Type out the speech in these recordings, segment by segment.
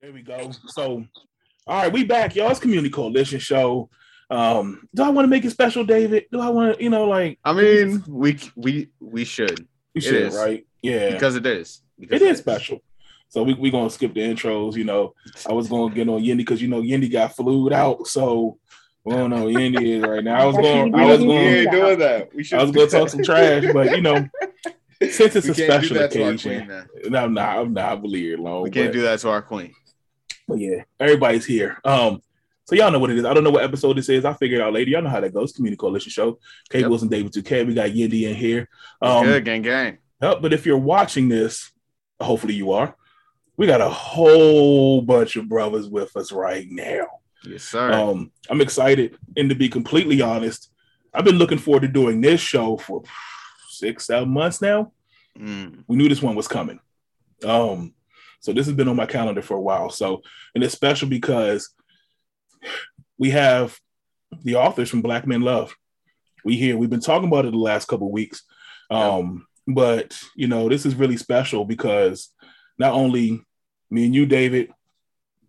There we go. So, all right, we back, y'all. It's Community Coalition Show. Um, do I want to make it special, David? Do I want to, you know, like? I mean, we we we should. We should, right? Yeah, because it is. Because it is special. So we we gonna skip the intros. You know, I was gonna get on Yendi because you know Yendi got flued out. So we don't know Yendi is right now. I was going. I was going. ain't doing that. We should. I was gonna talk some trash, but you know, since it's we a special occasion, no, I'm not. I'm not. I believe it long. We can't do that to our queen. But yeah, everybody's here. Um, so y'all know what it is. I don't know what episode this is. I figured out later. Y'all know how that goes. Community Coalition Show. Kate yep. Wilson, David 2K. We got Yendi in here. Um, good, gang, gang. Yep, but if you're watching this, hopefully you are. We got a whole bunch of brothers with us right now. Yes, sir. Um, I'm excited, and to be completely honest, I've been looking forward to doing this show for six, seven months now. Mm. We knew this one was coming. Um, so this has been on my calendar for a while. So, and it's special because we have the authors from Black Men Love. We here. We've been talking about it the last couple weeks. Um, yeah. but you know, this is really special because not only me and you, David,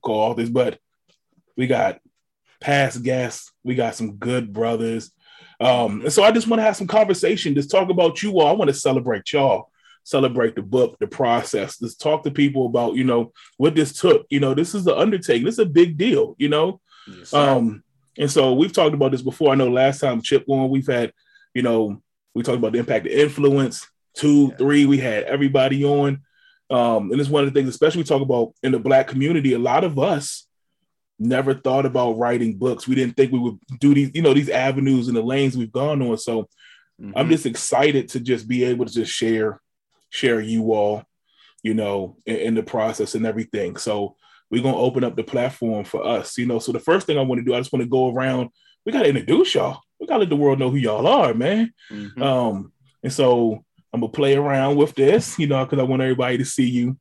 co-authors, but we got past guests, we got some good brothers. Um, and so I just want to have some conversation, just talk about you all. I want to celebrate y'all celebrate the book, the process. Let's talk to people about, you know, what this took. You know, this is the undertaking. This is a big deal, you know. Yes, um, and so we've talked about this before. I know last time Chip won, we've had, you know, we talked about the impact of influence. Two, yeah. three, we had everybody on. Um, and it's one of the things, especially we talk about in the black community, a lot of us never thought about writing books. We didn't think we would do these, you know, these avenues and the lanes we've gone on. So mm-hmm. I'm just excited to just be able to just share share you all, you know, in, in the process and everything. So we're gonna open up the platform for us, you know. So the first thing I want to do, I just want to go around. We gotta introduce y'all. We gotta let the world know who y'all are, man. Mm-hmm. Um, and so I'm gonna play around with this, you know, because I want everybody to see you.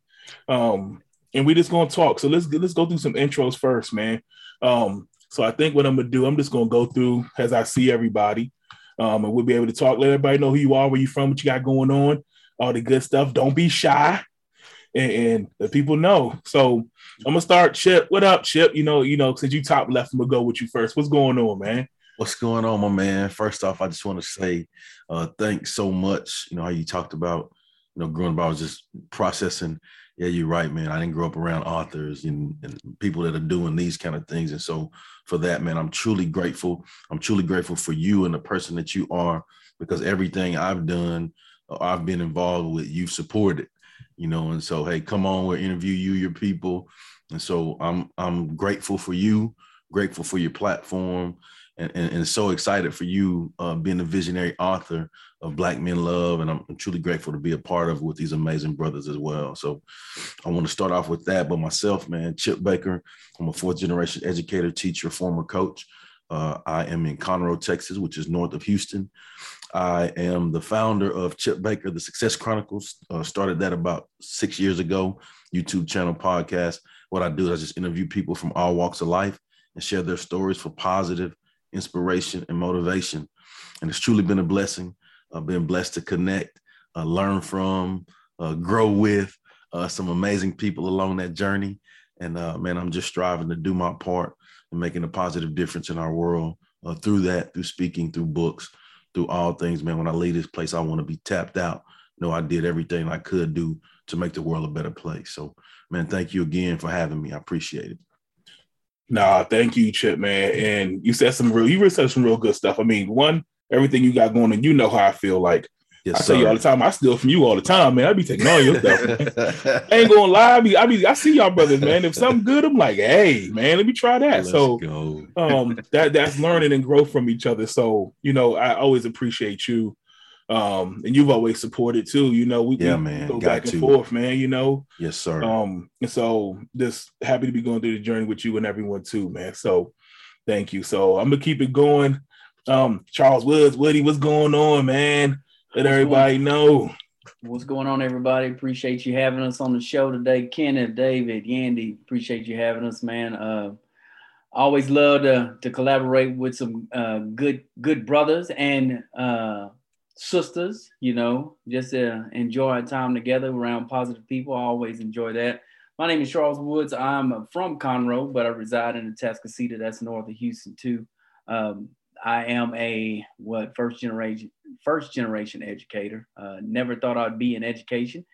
Um, and we're just gonna talk. So let's let's go through some intros first, man. Um, so I think what I'm gonna do, I'm just gonna go through as I see everybody. Um, and we'll be able to talk, let everybody know who you are, where you're from, what you got going on all the good stuff. Don't be shy. And, and the people know. So I'm gonna start Chip. What up, Chip? You know, you know, since you top left, I'm gonna go with you first. What's going on, man? What's going on, my man? First off, I just want to say uh, thanks so much. You know how you talked about, you know, growing up, I was just processing. Yeah, you're right, man. I didn't grow up around authors and, and people that are doing these kind of things. And so for that, man, I'm truly grateful. I'm truly grateful for you and the person that you are because everything I've done I've been involved with, you've supported, you know, and so hey, come on, we'll interview you, your people. And so I'm I'm grateful for you, grateful for your platform, and, and, and so excited for you uh, being a visionary author of Black Men Love. And I'm, I'm truly grateful to be a part of with these amazing brothers as well. So I want to start off with that. But myself, man, Chip Baker, I'm a fourth generation educator, teacher, former coach. Uh, I am in Conroe, Texas, which is north of Houston. I am the founder of Chip Baker, the Success Chronicles. Uh, started that about six years ago, YouTube channel podcast. What I do is I just interview people from all walks of life and share their stories for positive inspiration and motivation. And it's truly been a blessing. I've been blessed to connect, uh, learn from, uh, grow with uh, some amazing people along that journey. And uh, man, I'm just striving to do my part and making a positive difference in our world uh, through that, through speaking, through books, through all things, man. When I leave this place, I want to be tapped out. Know, I did everything I could do to make the world a better place. So, man, thank you again for having me. I appreciate it. Nah, thank you, Chip, man. And you said some real, you really said some real good stuff. I mean, one, everything you got going and you know how I feel like Yes, I tell you all the time, I steal from you all the time, man. I be taking all your stuff. I ain't gonna lie, I be, I be, I see y'all brothers, man. If something good, I'm like, hey, man, let me try that. Let's so, go. um, that that's learning and growth from each other. So, you know, I always appreciate you, um, and you've always supported too. You know, we, yeah, we man, go back to. and forth, man. You know, yes, sir. Um, and so just happy to be going through the journey with you and everyone too, man. So, thank you. So I'm gonna keep it going. Um, Charles Woods, Woody, what's going on, man? Let what's everybody know. What's going on, everybody? Appreciate you having us on the show today. Kenneth, David, Yandy, appreciate you having us, man. Uh, always love to, to collaborate with some uh, good good brothers and uh, sisters, you know, just to enjoy our time together around positive people. I always enjoy that. my name is Charles Woods. I'm from Conroe, but I reside in Atascocita. That's north of Houston too. Um, I am a what first generation first generation educator. Uh, never thought I'd be in education.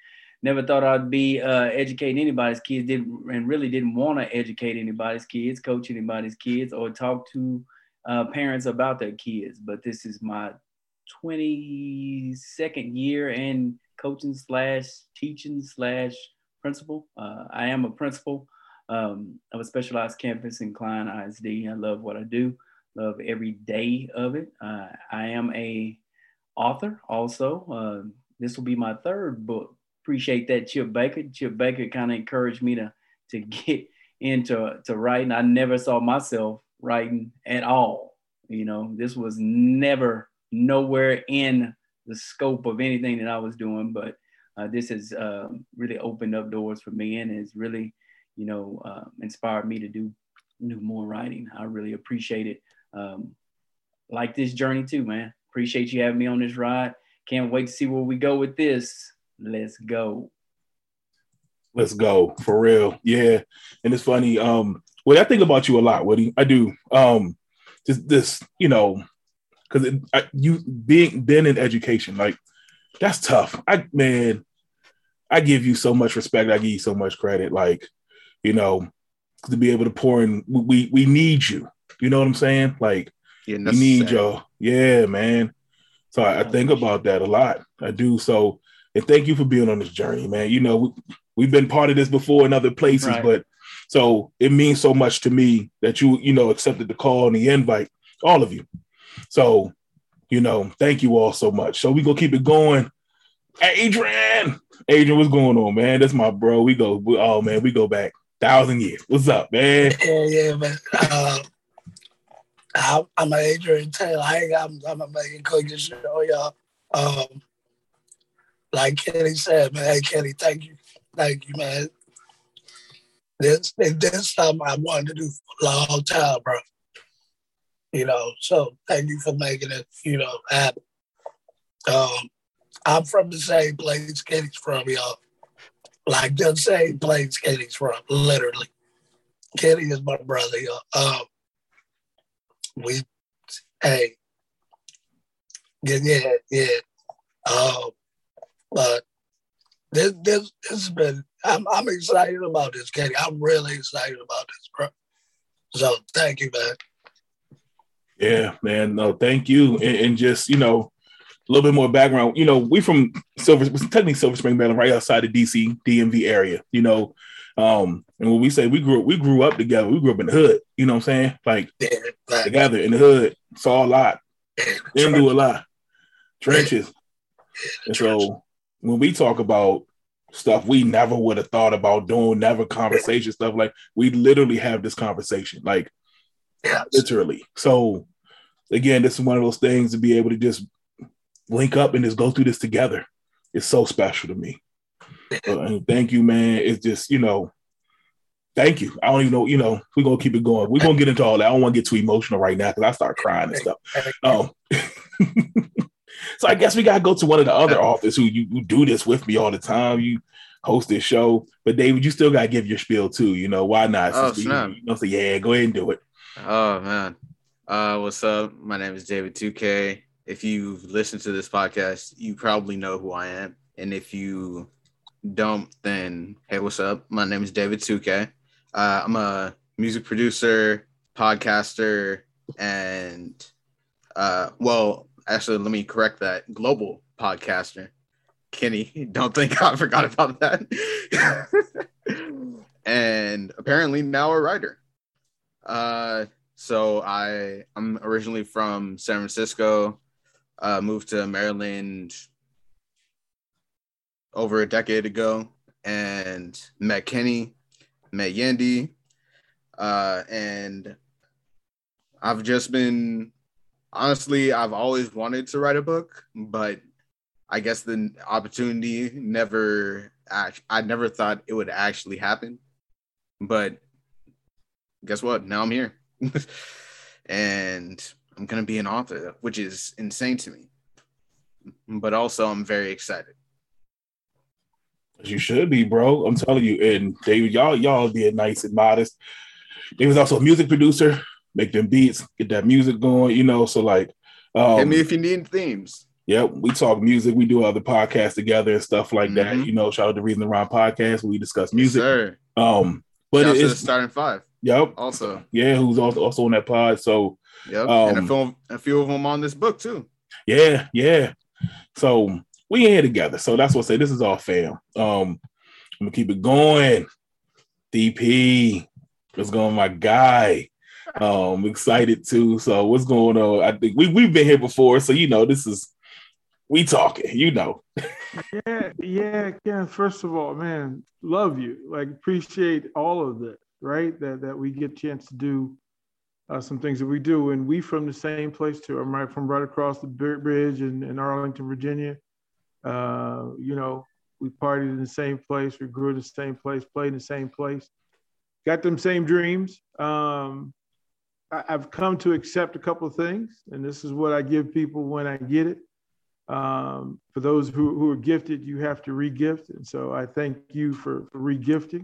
Never thought I'd be uh, educating anybody's kids. Didn't and really didn't want to educate anybody's kids, coach anybody's kids, or talk to uh, parents about their kids. But this is my 22nd year in coaching slash teaching slash principal. Uh, I am a principal um, of a specialized campus in Klein ISD. I love what I do love every day of it. Uh, I am a author also. Uh, this will be my third book. Appreciate that, Chip Baker. Chip Baker kind of encouraged me to to get into to writing. I never saw myself writing at all. You know, this was never nowhere in the scope of anything that I was doing, but uh, this has uh, really opened up doors for me and has really, you know, uh, inspired me to do do more writing. I really appreciate it um, like this journey too, man. Appreciate you having me on this ride. Can't wait to see where we go with this. Let's go. Let's go for real. Yeah. And it's funny. Um, well, I think about you a lot, Woody. I do. Um, just this, you know, because you being been in education, like that's tough. I man, I give you so much respect. I give you so much credit. Like, you know, to be able to pour in. We we need you. You know what I'm saying? Like yeah, we need y'all. Yeah, man. So I, I, think about that a lot. I do. So and thank you for being on this journey, man. You know, we, have been part of this before in other places, right. but so it means so much to me that you, you know, accepted the call and the invite, all of you. So, you know, thank you all so much. So we gonna keep it going. Adrian, Adrian, what's going on, man? That's my bro. We go, oh man, we go back thousand years. What's up, man? Yeah, yeah, man. Uh, I'm, I'm Adrian Taylor. I'm, I'm a making cooking show, y'all. Um, like Kenny said, man, hey Kenny, thank you, thank you, man. This this something I wanted to do for a long time, bro. You know, so thank you for making it, you know, happen. Um, I'm from the same place Kenny's from, y'all. Like the same place Kenny's from, literally. Kenny is my brother, y'all. Um, we, hey, yeah, yeah. Um, but this, this, this has been. I'm, I'm excited about this, Katie. I'm really excited about this, bro. So thank you, man. Yeah, man. No, thank you, and, and just you know, a little bit more background. You know, we from Silver, technically Silver Spring, Maryland, right outside the DC DMV area. You know, um, and when we say we grew we grew up together, we grew up in the hood. You know what I'm saying? Like together in the hood, saw a lot, didn't do a lot, trenches. And so when we talk about stuff we never would have thought about doing, never conversation stuff like we literally have this conversation, like yes. literally. So again, this is one of those things to be able to just link up and just go through this together. It's so special to me. Uh, thank you, man. It's just, you know, thank you. I don't even know, you know, we're gonna keep it going. We're gonna get into all that. I don't want to get too emotional right now because I start crying and stuff. Um, so I guess we gotta go to one of the other authors who you, you do this with me all the time. You host this show, but David, you still gotta give your spiel too. You know, why not? Oh. You, you know, so yeah, go ahead and do it. Oh man. Uh what's up? My name is David 2K. If you've listened to this podcast, you probably know who I am. And if you don't, then hey, what's up? My name is David 2K. Uh, I'm a music producer, podcaster, and uh, well, actually, let me correct that. Global podcaster. Kenny, don't think I forgot about that. and apparently now a writer. Uh, so I I'm originally from San Francisco. Uh, moved to Maryland over a decade ago and met Kenny, met Yandy, uh, and I've just been honestly, I've always wanted to write a book, but I guess the opportunity never act I never thought it would actually happen. But guess what? Now I'm here. and I'm gonna be an author, which is insane to me. But also I'm very excited. You should be, bro. I'm telling you. And David, y'all, y'all being nice and modest. David's also a music producer, make them beats, get that music going, you know. So like um, Hit me if you need themes. Yep, we talk music. We do other podcasts together and stuff like mm-hmm. that. You know, shout out to Reason the Rhyme podcast. We discuss music. Yes, um, but shout it's starting five. Yep. Also, yeah, who's also also on that pod. So, yep, um, and a, film, a few of them on this book too. Yeah, yeah. So we in here together. So that's what I say. This is all fam. Um, I'm gonna keep it going. DP, what's going, my guy? Um, excited too. So what's going on? I think we we've been here before, so you know this is we talking. You know. yeah, yeah. Ken, first of all, man, love you. Like appreciate all of this, right? That that we get chance to do uh, some things that we do, and we from the same place too. I'm right from right across the bridge in, in Arlington, Virginia. Uh, you know, we partied in the same place, we grew in the same place, played in the same place, got them same dreams. Um, I, have come to accept a couple of things, and this is what I give people when I get it. Um, for those who, who are gifted, you have to regift. And so I thank you for, for regifting.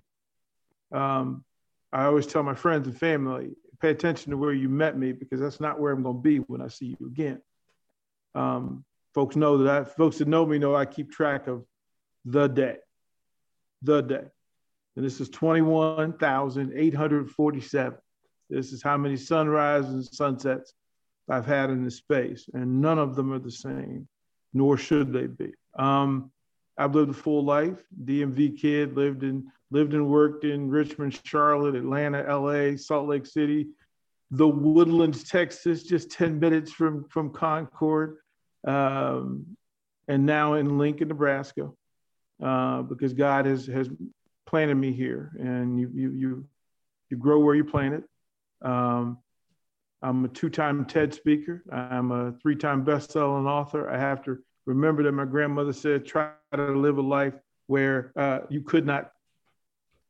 Um, I always tell my friends and family, pay attention to where you met me because that's not where I'm going to be when I see you again. Um, folks know that I, folks that know me know I keep track of the day, the day. And this is 21,847. This is how many sunrises and sunsets I've had in this space, and none of them are the same, nor should they be. Um, I've lived a full life. DMV kid, lived in lived and worked in Richmond, Charlotte, Atlanta, LA, Salt Lake City, the Woodlands, Texas, just 10 minutes from from Conroe um, and now in Lincoln, Nebraska, uh, because God has has planted me here, and you you you you grow where you plant it. Um, I'm a two-time TED speaker. I'm a three-time best-selling author. I have to remember that my grandmother said, "Try to live a life where uh, you could not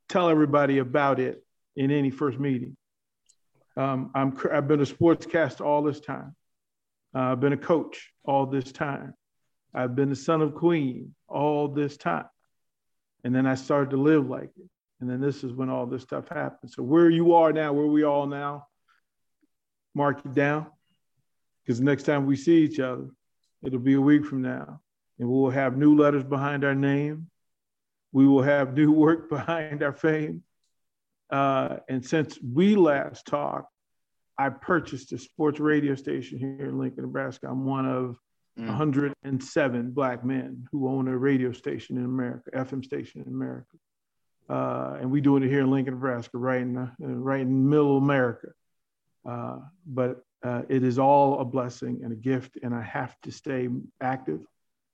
tell everybody about it in any first meeting." Um, I'm, I've been a sportscaster all this time. I've been a coach all this time. I've been the son of queen all this time. And then I started to live like it. And then this is when all this stuff happened. So where you are now, where we all now, mark it down. Because next time we see each other, it'll be a week from now. And we will have new letters behind our name. We will have new work behind our fame. Uh, and since we last talked, I purchased a sports radio station here in Lincoln, Nebraska. I'm one of mm. 107 black men who own a radio station in America, FM station in America. Uh, and we doing it here in Lincoln, Nebraska, right in, uh, right in middle America. Uh, but uh, it is all a blessing and a gift, and I have to stay active.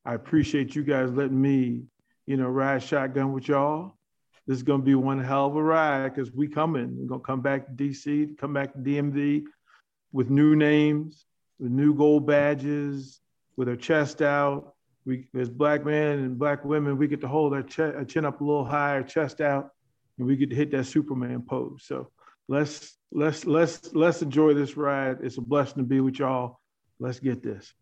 I appreciate you guys letting me, you know, ride shotgun with y'all this is going to be one hell of a ride because we coming. We're going to come back to DC, come back to DMV with new names, with new gold badges, with our chest out. We, as black men and black women, we get to hold our, ch- our chin up a little higher, chest out, and we get to hit that Superman pose. So let's let's let's let's enjoy this ride. It's a blessing to be with y'all. Let's get this.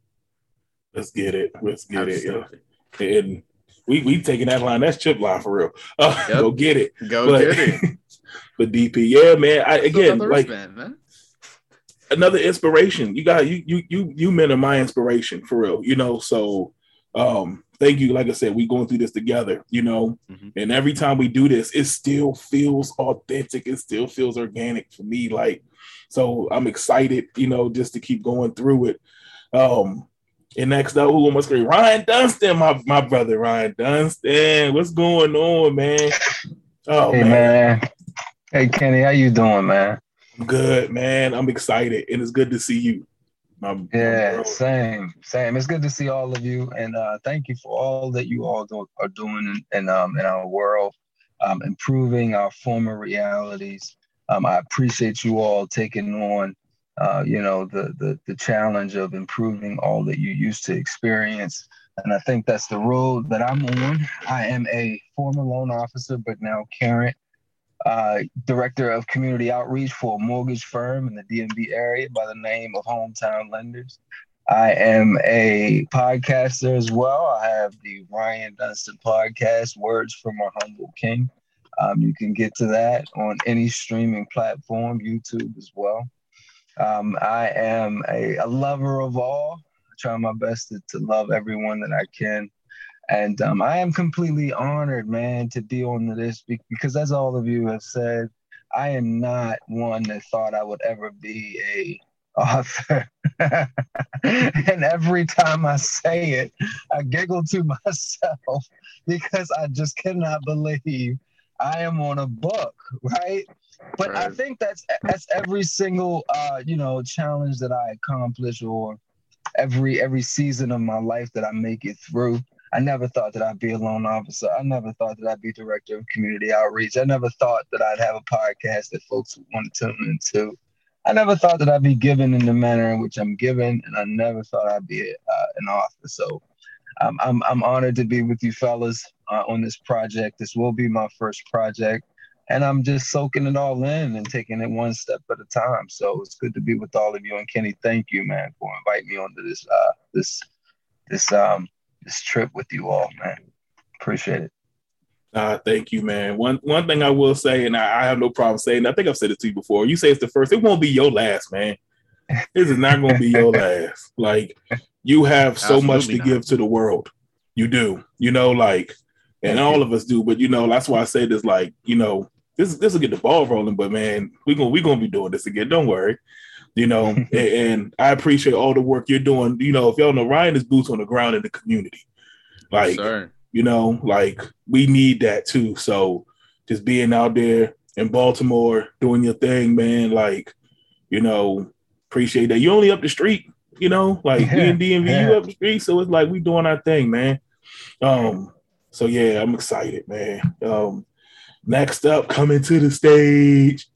Let's get it. Let's get Absolutely. it. And we we taking that line. That's chip line for real. Uh, yep. Go get it. Go but, get it. but DP, yeah, man. I again like man. another inspiration. You got you you you you men are my inspiration for real. You know, so um thank you. Like I said, we going through this together, you know, mm-hmm. and every time we do this, it still feels authentic. It still feels organic for me. Like, so I'm excited, you know, just to keep going through it. Um, and next up, who I scream? Ryan Dunstan, my, my brother Ryan Dunstan. What's going on, man? Oh hey, man. man. Hey Kenny, how you doing, man? I'm Good, man. I'm excited, and it's good to see you. My, yeah, my same, same. It's good to see all of you, and uh, thank you for all that you all do, are doing in, in, um, in our world, um, improving our former realities. Um, I appreciate you all taking on uh, you know, the, the, the challenge of improving all that you used to experience. And I think that's the road that I'm on. I am a former loan officer, but now current uh, director of community outreach for a mortgage firm in the DMV area by the name of Hometown Lenders. I am a podcaster as well. I have the Ryan Dunston podcast, Words from a Humble King. Um, you can get to that on any streaming platform, YouTube as well. Um, I am a, a, lover of all. I try my best to, to love everyone that I can. And um, I am completely honored, man, to be on this because, as all of you have said, I am not one that thought I would ever be a author. and every time I say it, I giggle to myself because I just cannot believe I am on a book, right? But right. I think that's that's every single uh, you know challenge that I accomplish or every every season of my life that I make it through. I never thought that I'd be a loan officer. I never thought that I'd be director of community outreach. I never thought that I'd have a podcast that folks would want to tune into. I never thought that I'd be given in the manner in which I'm given, and I never thought I'd be uh, an author. So um, I'm I'm honored to be with you fellas uh, on this project. This will be my first project, and I'm just soaking it all in and taking it one step at a time. So it's good to be with all of you. And Kenny, thank you, man, for inviting me onto this uh, this this um this trip with you all, man. Appreciate it. Uh, thank you, man. One one thing I will say, and I, I, have no problem saying, I think I've said it to you before. You say it's the first, it won't be your last, man. This is not going to be your last. Like you have so Absolutely much to not. give to the world. You do, you know, like, and all of us do. But you know, that's why I say this. Like, you know, this this will get the ball rolling. But man, we gonna we gonna be doing this again. Don't worry. You know, and, and, I appreciate all the work you're doing. You know, if y'all know Ryan is boots on the ground in the community. Like, yes, you know, like we need that too. So just being out there in Baltimore doing your thing, man, like, you know, appreciate that. You only up the street, you know, like yeah, we in DMV, yeah. you up the street. So it's like we doing our thing, man. Um, so yeah, I'm excited, man. Um, next up, coming to the stage.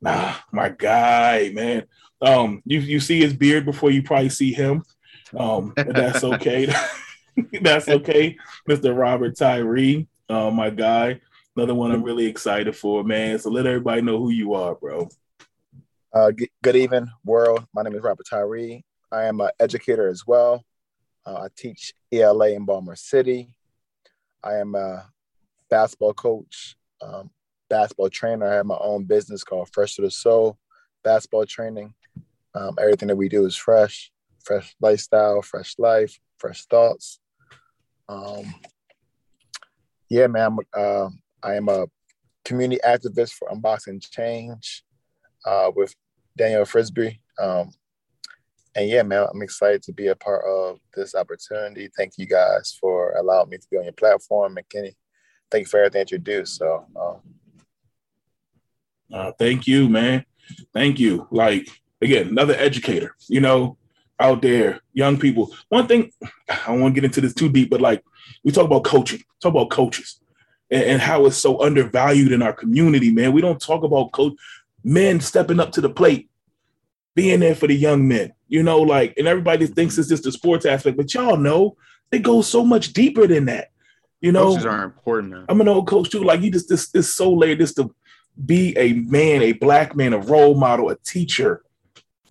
Nah, my guy, man. Um, you you see his beard before you probably see him. Um, that's okay. that's okay, Mr. Robert Tyree, uh, my guy. Another one I'm really excited for, man. So let everybody know who you are, bro. Uh, g- good evening, world. My name is Robert Tyree. I am an educator as well. Uh, I teach ELA in Baltimore City. I am a basketball coach, um, basketball trainer. I have my own business called Fresh to the Soul Basketball Training. Um, everything that we do is fresh, fresh lifestyle, fresh life, fresh thoughts. Um, yeah, man, uh, I am a community activist for Unboxing Change uh, with Daniel Frisby. Um, and yeah, man, I'm excited to be a part of this opportunity. Thank you guys for allowing me to be on your platform. And Kenny, thank you for everything that you do. So, um, uh, thank you, man. Thank you. Like, again, another educator, you know, out there, young people. One thing, I don't want to get into this too deep, but like, we talk about coaching, talk about coaches and, and how it's so undervalued in our community, man. We don't talk about coach men stepping up to the plate, being there for the young men, you know, like, and everybody thinks it's just the sports aspect, but y'all know it goes so much deeper than that. You know, coaches are important. Man. I'm an old coach too. Like you just this this so laid this to be a man, a black man, a role model, a teacher,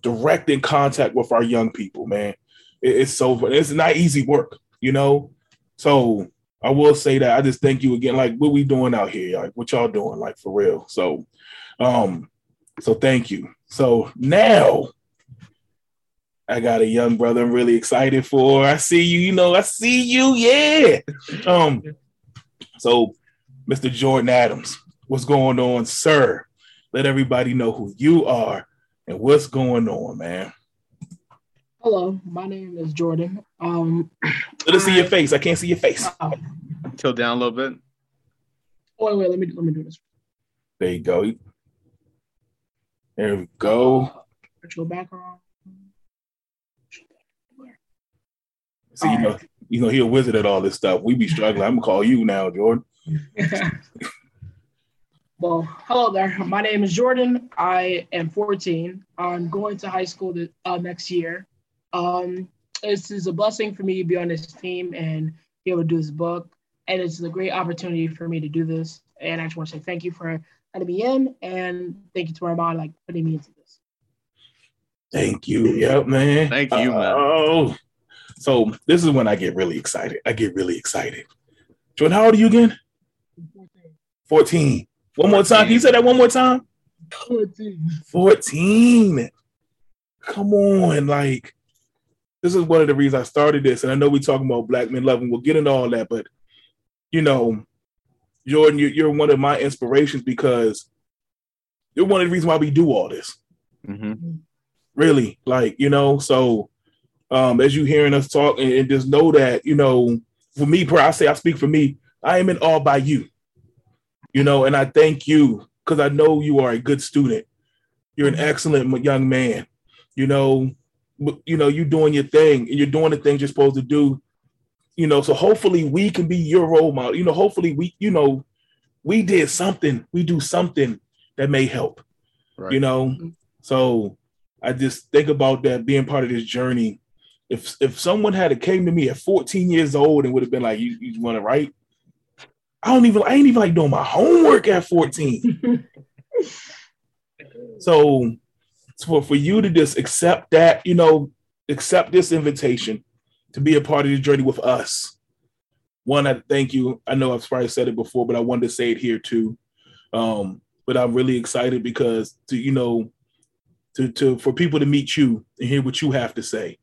direct in contact with our young people, man. It, it's so it's not easy work, you know. So I will say that I just thank you again. Like what we doing out here, like what y'all doing, like for real. So, um, so thank you. So now I got a young brother I'm really excited for. I see you, you know, I see you, yeah. Um, so Mr. Jordan Adams, what's going on, sir? Let everybody know who you are and what's going on, man. Hello, my name is Jordan. Um, let us see your face. I can't see your face. Uh, Tilt down a little bit. Oh wait, wait. Let me let me do this. There you go. There we go. Virtual background. See, you know, you know, he a wizard at all this stuff. We be struggling. I'm gonna call you now, Jordan. well, hello there. My name is Jordan. I am 14. I'm going to high school to, uh, next year. Um, this is a blessing for me to be on this team and be able to do this book. And it's a great opportunity for me to do this. And I just want to say thank you for letting me in and thank you to my mom like putting me into this. Thank you. Yep, man. Thank you, man. Oh, so this is when I get really excited. I get really excited. Jordan, how old are you again? 14. One more time. Can you say that one more time? 14. 14. Come on. Like, this is one of the reasons I started this. And I know we're talking about black men loving. We'll get into all that, but you know, Jordan, you're, you're one of my inspirations because you're one of the reasons why we do all this. Mm-hmm. Really, like you know. So, um, as you hearing us talk, and, and just know that you know, for me, per I say, I speak for me. I am in awe by you. You know, and I thank you because I know you are a good student. You're an excellent young man. You know, you know, you're doing your thing and you're doing the things you're supposed to do. You know, so hopefully we can be your role model. You know, hopefully we, you know, we did something, we do something that may help. Right. You know, so I just think about that being part of this journey. If if someone had came to me at 14 years old and would have been like, "You, you want to write?" I don't even I ain't even like doing my homework at 14. so for, for you to just accept that, you know, accept this invitation to be a part of the journey with us. One, I thank you. I know I've probably said it before, but I wanted to say it here too. Um, but I'm really excited because to, you know, to, to for people to meet you and hear what you have to say.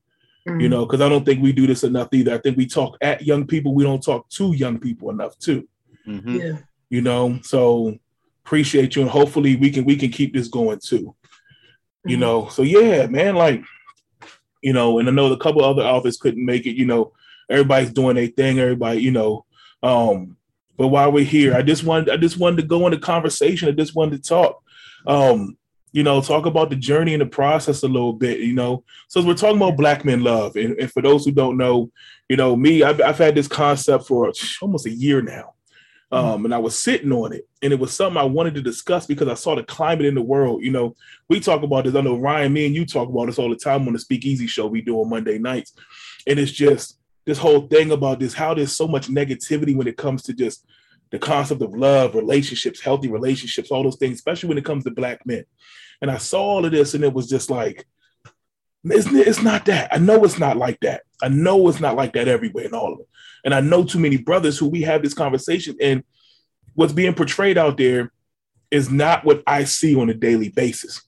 Mm-hmm. You know, because I don't think we do this enough either. I think we talk at young people, we don't talk to young people enough too. Mm-hmm. Yeah. You know, so appreciate you and hopefully we can we can keep this going too. You mm-hmm. know, so yeah, man, like, you know, and I know a couple other authors couldn't make it, you know, everybody's doing their thing, everybody, you know. Um, but while we're here, I just wanted I just wanted to go into conversation. I just wanted to talk. Um, you know, talk about the journey and the process a little bit, you know. So we're talking about black men love. And, and for those who don't know, you know, me, I've, I've had this concept for almost a year now. Um, and I was sitting on it, and it was something I wanted to discuss because I saw the climate in the world. You know, we talk about this. I know Ryan, me and you talk about this all the time on the Speakeasy show we do on Monday nights, and it's just this whole thing about this how there's so much negativity when it comes to just the concept of love, relationships, healthy relationships, all those things, especially when it comes to black men. And I saw all of this, and it was just like, it's, it's not that. I know it's not like that. I know it's not like that everywhere and all of it. And I know too many brothers who we have this conversation, and what's being portrayed out there is not what I see on a daily basis.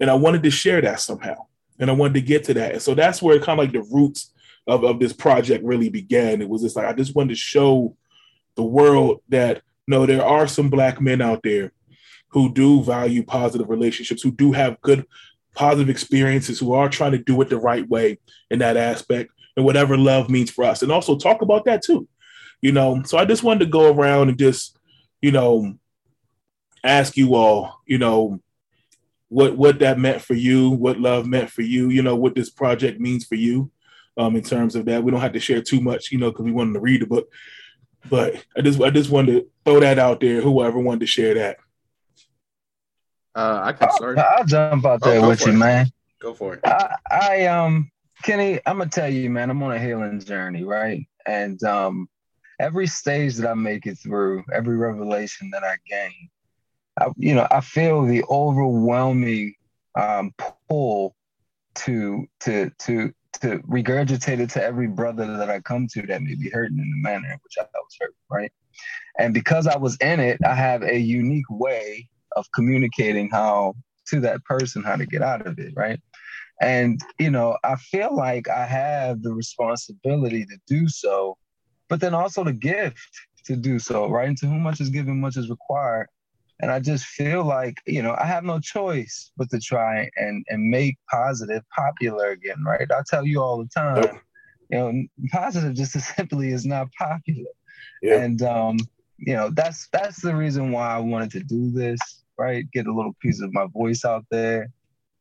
And I wanted to share that somehow. And I wanted to get to that. And so that's where kind of like the roots of, of this project really began. It was just like I just wanted to show the world that no, there are some black men out there who do value positive relationships, who do have good positive experiences, who are trying to do it the right way in that aspect, and whatever love means for us. And also talk about that too. You know, so I just wanted to go around and just, you know, ask you all, you know, what what that meant for you, what love meant for you, you know, what this project means for you, um, in terms of that. We don't have to share too much, you know, because we wanted to read the book. But I just I just wanted to throw that out there. Whoever wanted to share that. Uh, I can start. I'll, I'll jump out there oh, with you, it. man. Go for it. I, I um Kenny, I'm gonna tell you, man, I'm on a healing journey, right? And um, every stage that I make it through, every revelation that I gain, I, you know, I feel the overwhelming um, pull to to to to regurgitate it to every brother that I come to that may be hurting in the manner in which I was hurt, right? And because I was in it, I have a unique way of communicating how to that person how to get out of it, right? And, you know, I feel like I have the responsibility to do so, but then also the gift to do so, right? And to whom much is given, much is required. And I just feel like, you know, I have no choice but to try and, and make positive popular again, right? I tell you all the time, you know, positive just as simply is not popular. Yeah. And um, you know, that's that's the reason why I wanted to do this, right? Get a little piece of my voice out there.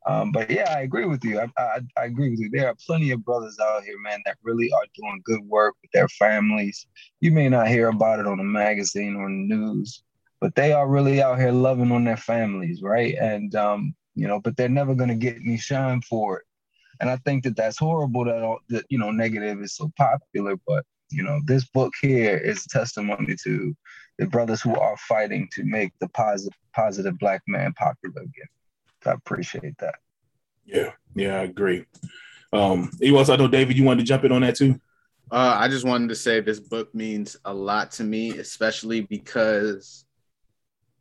Um, but yeah, I agree with you. I, I, I, agree with you. There are plenty of brothers out here, man, that really are doing good work with their families. You may not hear about it on the magazine or the news, but they are really out here loving on their families, right? And um, you know, but they're never to get any shine for it. And I think that that's horrible that all, that you know negative is so popular. But you know, this book here is testimony to the brothers who are fighting to make the positive positive black man popular again. I appreciate that. Yeah, yeah, I agree. Um, you also, I know David, you wanted to jump in on that too. Uh, I just wanted to say this book means a lot to me, especially because,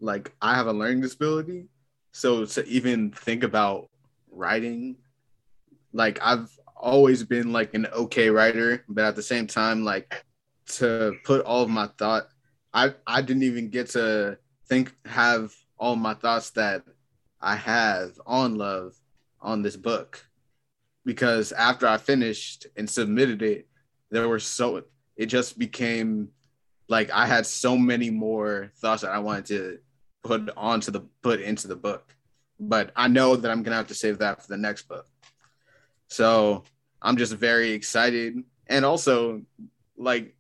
like, I have a learning disability. So to even think about writing, like, I've always been like an okay writer, but at the same time, like, to put all of my thought, I I didn't even get to think have all my thoughts that I have on love on this book because after I finished and submitted it, there were so it just became like I had so many more thoughts that I wanted to put onto the put into the book. But I know that I'm gonna have to save that for the next book. So I'm just very excited. And also like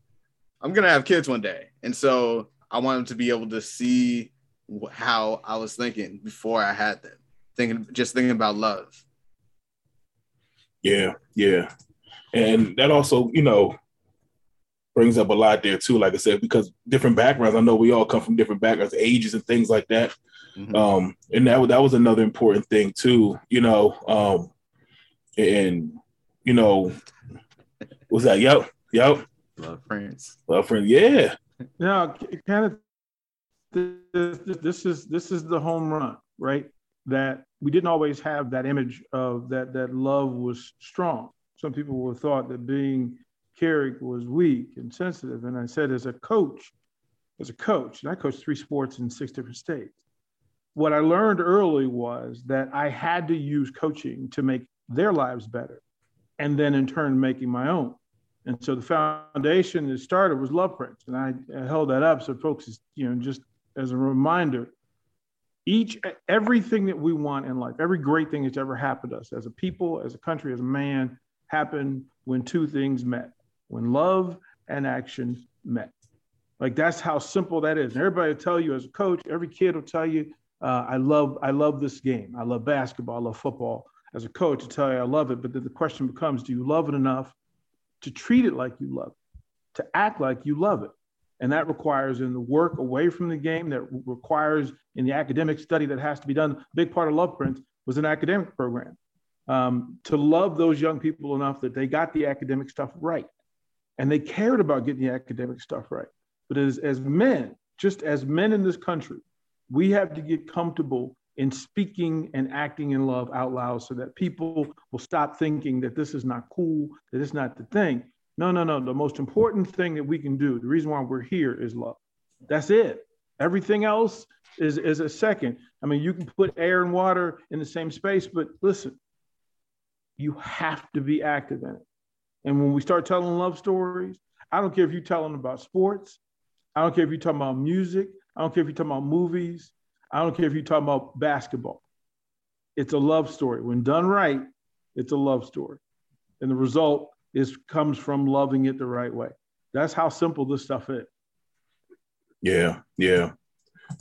I'm gonna have kids one day. And so I want them to be able to see how I was thinking before I had them. Thinking just thinking about love. Yeah, yeah. And that also, you know, brings up a lot there too, like I said, because different backgrounds. I know we all come from different backgrounds, ages and things like that. Mm-hmm. Um, and that that was another important thing too, you know. Um, and you know, was that yo, yo? Love friends. Love friends, yeah. Yeah, kind of this, is this is the home run, right? That we didn't always have that image of that that love was strong. Some people would thought that being Carrick was weak and sensitive. And I said, as a coach, as a coach, and I coached three sports in six different states. What I learned early was that I had to use coaching to make their lives better, and then in turn making my own. And so the foundation that started was Love Prince, and I, I held that up so folks, you know, just as a reminder, each everything that we want in life, every great thing that's ever happened to us as a people, as a country, as a man, happened when two things met, when love and action met. Like that's how simple that is. And everybody will tell you as a coach, every kid will tell you, uh, I love, I love this game. I love basketball. I love football. As a coach, to tell you I love it, but then the question becomes, do you love it enough to treat it like you love it, to act like you love it? And that requires in the work away from the game, that requires in the academic study that has to be done. A big part of Love Prince was an academic program. Um, to love those young people enough that they got the academic stuff right and they cared about getting the academic stuff right. But as, as men, just as men in this country, we have to get comfortable in speaking and acting in love out loud so that people will stop thinking that this is not cool, that it's not the thing. No, no, no. The most important thing that we can do, the reason why we're here is love. That's it. Everything else is, is a second. I mean, you can put air and water in the same space, but listen, you have to be active in it. And when we start telling love stories, I don't care if you're telling about sports, I don't care if you're talking about music, I don't care if you're talking about movies, I don't care if you're talking about basketball. It's a love story. When done right, it's a love story. And the result is comes from loving it the right way. That's how simple this stuff is. Yeah, yeah.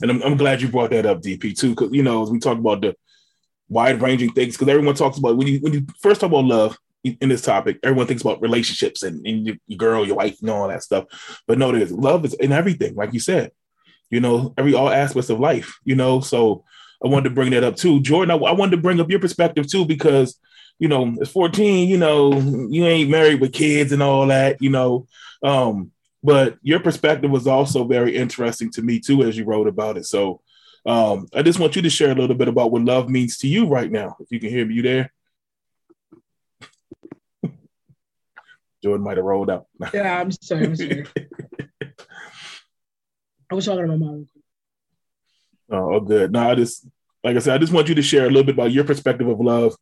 And I'm, I'm glad you brought that up, DP, too, because you know, as we talk about the wide ranging things, because everyone talks about when you when you first talk about love in this topic, everyone thinks about relationships and, and your, your girl, your wife, and all that stuff. But no, there's love is in everything, like you said. You know, every all aspects of life. You know, so I wanted to bring that up too, Jordan. I, I wanted to bring up your perspective too because you know, it's 14, you know, you ain't married with kids and all that, you know. Um, but your perspective was also very interesting to me too, as you wrote about it. So um, I just want you to share a little bit about what love means to you right now. If you can hear me, you there? Jordan might have rolled up. yeah, I'm sorry. I'm sorry. I was talking to my mom. Oh, good. No, I just like I said, I just want you to share a little bit about your perspective of love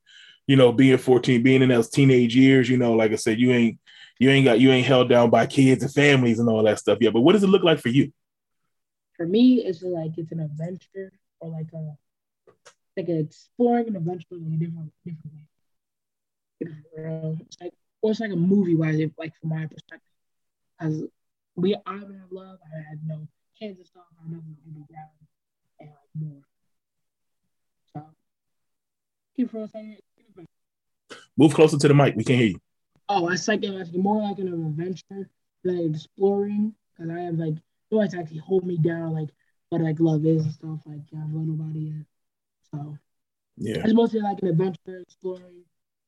you know, being 14, being in those teenage years, you know, like I said, you ain't you ain't got you ain't held down by kids and families and all that stuff yet. But what does it look like for you? For me, it's like it's an adventure or like a like exploring an adventure in a different different way. It's like or it's like a movie wise, like from my perspective. As we I haven't had love, I had no kids and stuff, I never ground and like more. So keep for a second. Move closer to the mic. We can hear you. Oh, it's like it's more like an adventure, like exploring. Cause I have like no one to actually hold me down, like what like love is and stuff. Like yeah, I've learned about it yet. So Yeah. It's mostly like an adventure, exploring,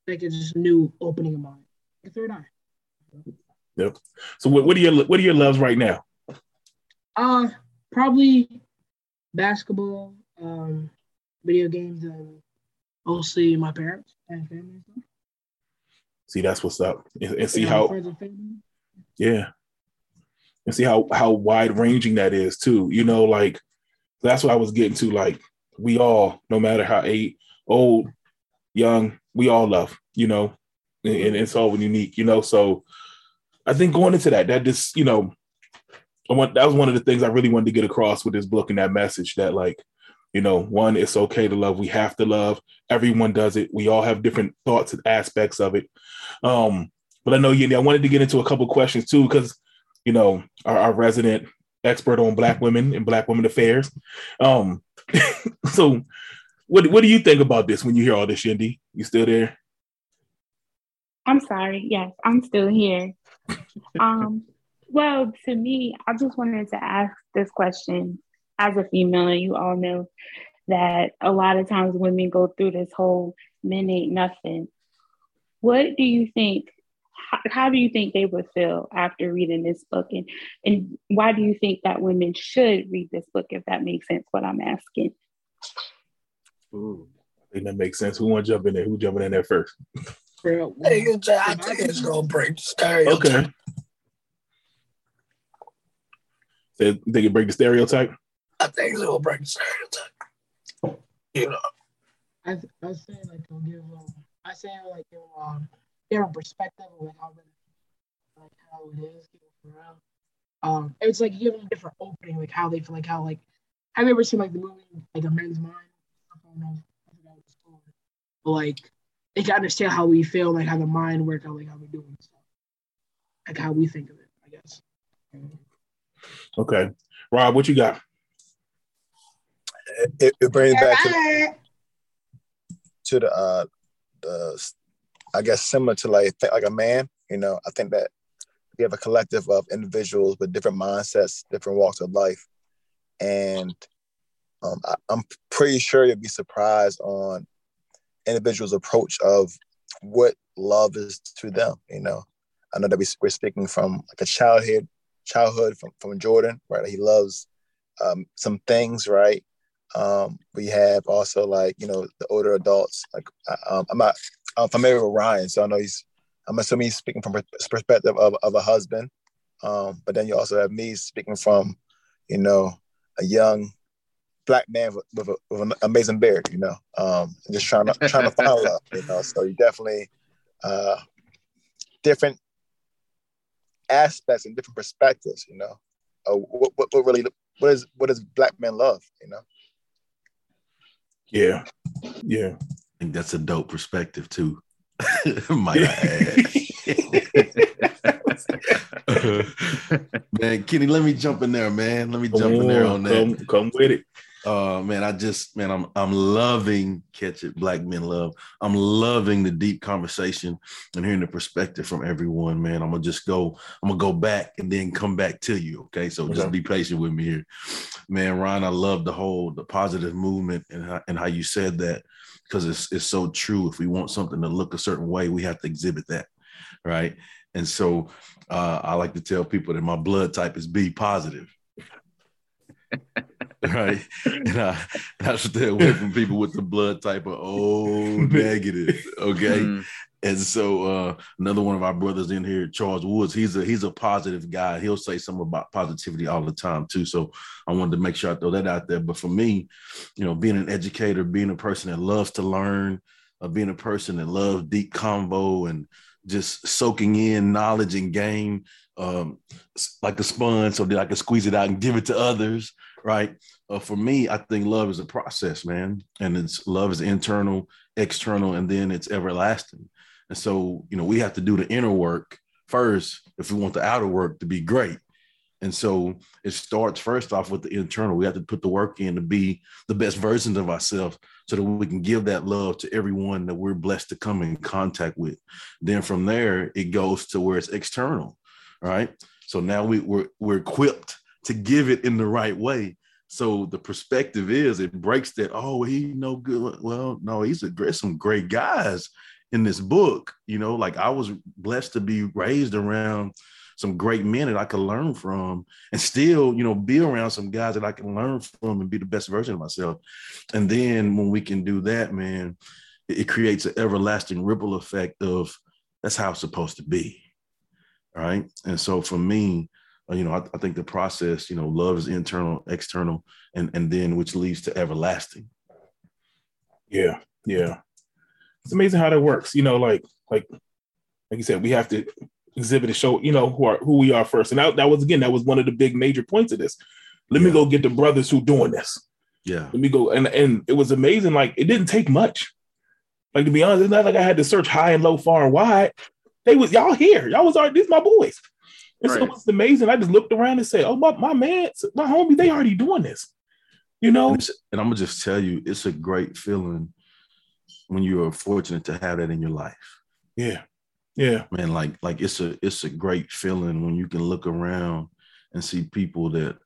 like it's just a new opening of mind. The third eye. Yep. So what, what are your what are your loves right now? Uh probably basketball, um, video games, and mostly my parents and family. See, that's what's up, and, and see how, yeah, and see how how wide ranging that is too. You know, like that's what I was getting to. Like we all, no matter how eight, old, young, we all love. You know, and, and it's all unique. You know, so I think going into that, that just you know, I want that was one of the things I really wanted to get across with this book and that message that like you know, one, it's okay to love. We have to love. Everyone does it. We all have different thoughts and aspects of it. Um, but I know you. I wanted to get into a couple questions too, because you know, our, our, resident expert on Black women and Black women affairs. Um, so, what what do you think about this when you hear all this, Shindy? You still there? I'm sorry. Yes, I'm still here. um, well, to me, I just wanted to ask this question as a female, you all know that a lot of times women go through this whole men ain't nothing. What do you think? How, how do you think they would feel after reading this book? And, and why do you think that women should read this book, if that makes sense, what I'm asking? Ooh, I think that makes sense. Who want to jump in there? Who jumping in there first? I think it's going to break the stereotype. Okay. So, think it break the stereotype? I think it will break the stereotype. You know. I I say like they'll give um I say like give um different perspective of like how like how it is around. Um it's like giving a different opening, like how they feel like how like have you ever seen like the movie like a Man's mind? I don't know. But like they can understand how we feel, like how the mind works, how like how we do it, stuff. like how we think of it, I guess. Okay, Rob, what you got? It, it brings back to, to the uh the I guess similar to like like a man. You know, I think that we have a collective of individuals with different mindsets, different walks of life, and um, I, I'm pretty sure you'll be surprised on individuals' approach of what love is to them. You know, I know that we, we're speaking from like a childhood childhood from, from Jordan, right? He loves um, some things, right? Um, we have also like you know the older adults. Like um, I'm not I'm familiar with Ryan, so I know he's. I'm assuming he's speaking from perspective of, of a husband. Um, but then you also have me speaking from, you know, a young black man with, with, a, with an amazing beard. You know, um, just trying to trying to find love. You know, so you definitely uh, different aspects and different perspectives. You know, uh, what, what, what really what is what does black men love? You know. Yeah. Yeah. I think that's a dope perspective too. Might man, Kenny, let me jump in there, man. Let me jump in there on that. Come, come with it. Uh man, I just man, I'm I'm loving catch it, black men love. I'm loving the deep conversation and hearing the perspective from everyone, man. I'm gonna just go, I'm gonna go back and then come back to you. Okay. So okay. just be patient with me here. Man, Ryan, I love the whole the positive movement and how, and how you said that because it's it's so true. If we want something to look a certain way, we have to exhibit that. Right. And so uh, I like to tell people that my blood type is B positive. right? And I, I stay away from people with the blood type of O negative. Okay. Mm. And so uh, another one of our brothers in here, Charles Woods, he's a he's a positive guy. He'll say something about positivity all the time too. So I wanted to make sure I throw that out there. But for me, you know, being an educator, being a person that loves to learn, uh, being a person that loves deep convo and just soaking in knowledge and game um, like a sponge so that I can squeeze it out and give it to others right? Uh, for me, I think love is a process, man, and it's love is internal, external, and then it's everlasting. And so, you know, we have to do the inner work first if we want the outer work to be great. And so it starts first off with the internal. We have to put the work in to be the best versions of ourselves so that we can give that love to everyone that we're blessed to come in contact with. Then from there, it goes to where it's external, right? So now we, we're, we're equipped to give it in the right way So the perspective is it breaks that, oh, he no good. Well, no, he's a great, some great guys in this book. You know, like I was blessed to be raised around some great men that I could learn from and still, you know, be around some guys that I can learn from and be the best version of myself. And then when we can do that, man, it, it creates an everlasting ripple effect of that's how it's supposed to be. Right. And so for me, Uh, you know, I, I, think the process, you know, love is internal, external, and and then which leads to everlasting. Yeah, yeah. It's amazing how that works. You know, like like like you said, we have to exhibit to show, you know, who are who we are first. And that, that was again, that was one of the big major points of this. Let yeah. me go get the brothers who doing this. Yeah. Let me go. And and it was amazing. Like it didn't take much. Like to be honest, it's not like I had to search high and low, far and wide. They was y'all here. Y'all was already these my boys. And right. so it's amazing. I just looked around and said, "Oh, my my man, my homie, they already doing this." You know. And, and I'm gonna just tell you, it's a great feeling when you are fortunate to have that in your life. Yeah, yeah, man. Like like it's a it's a great feeling when you can look around and see people that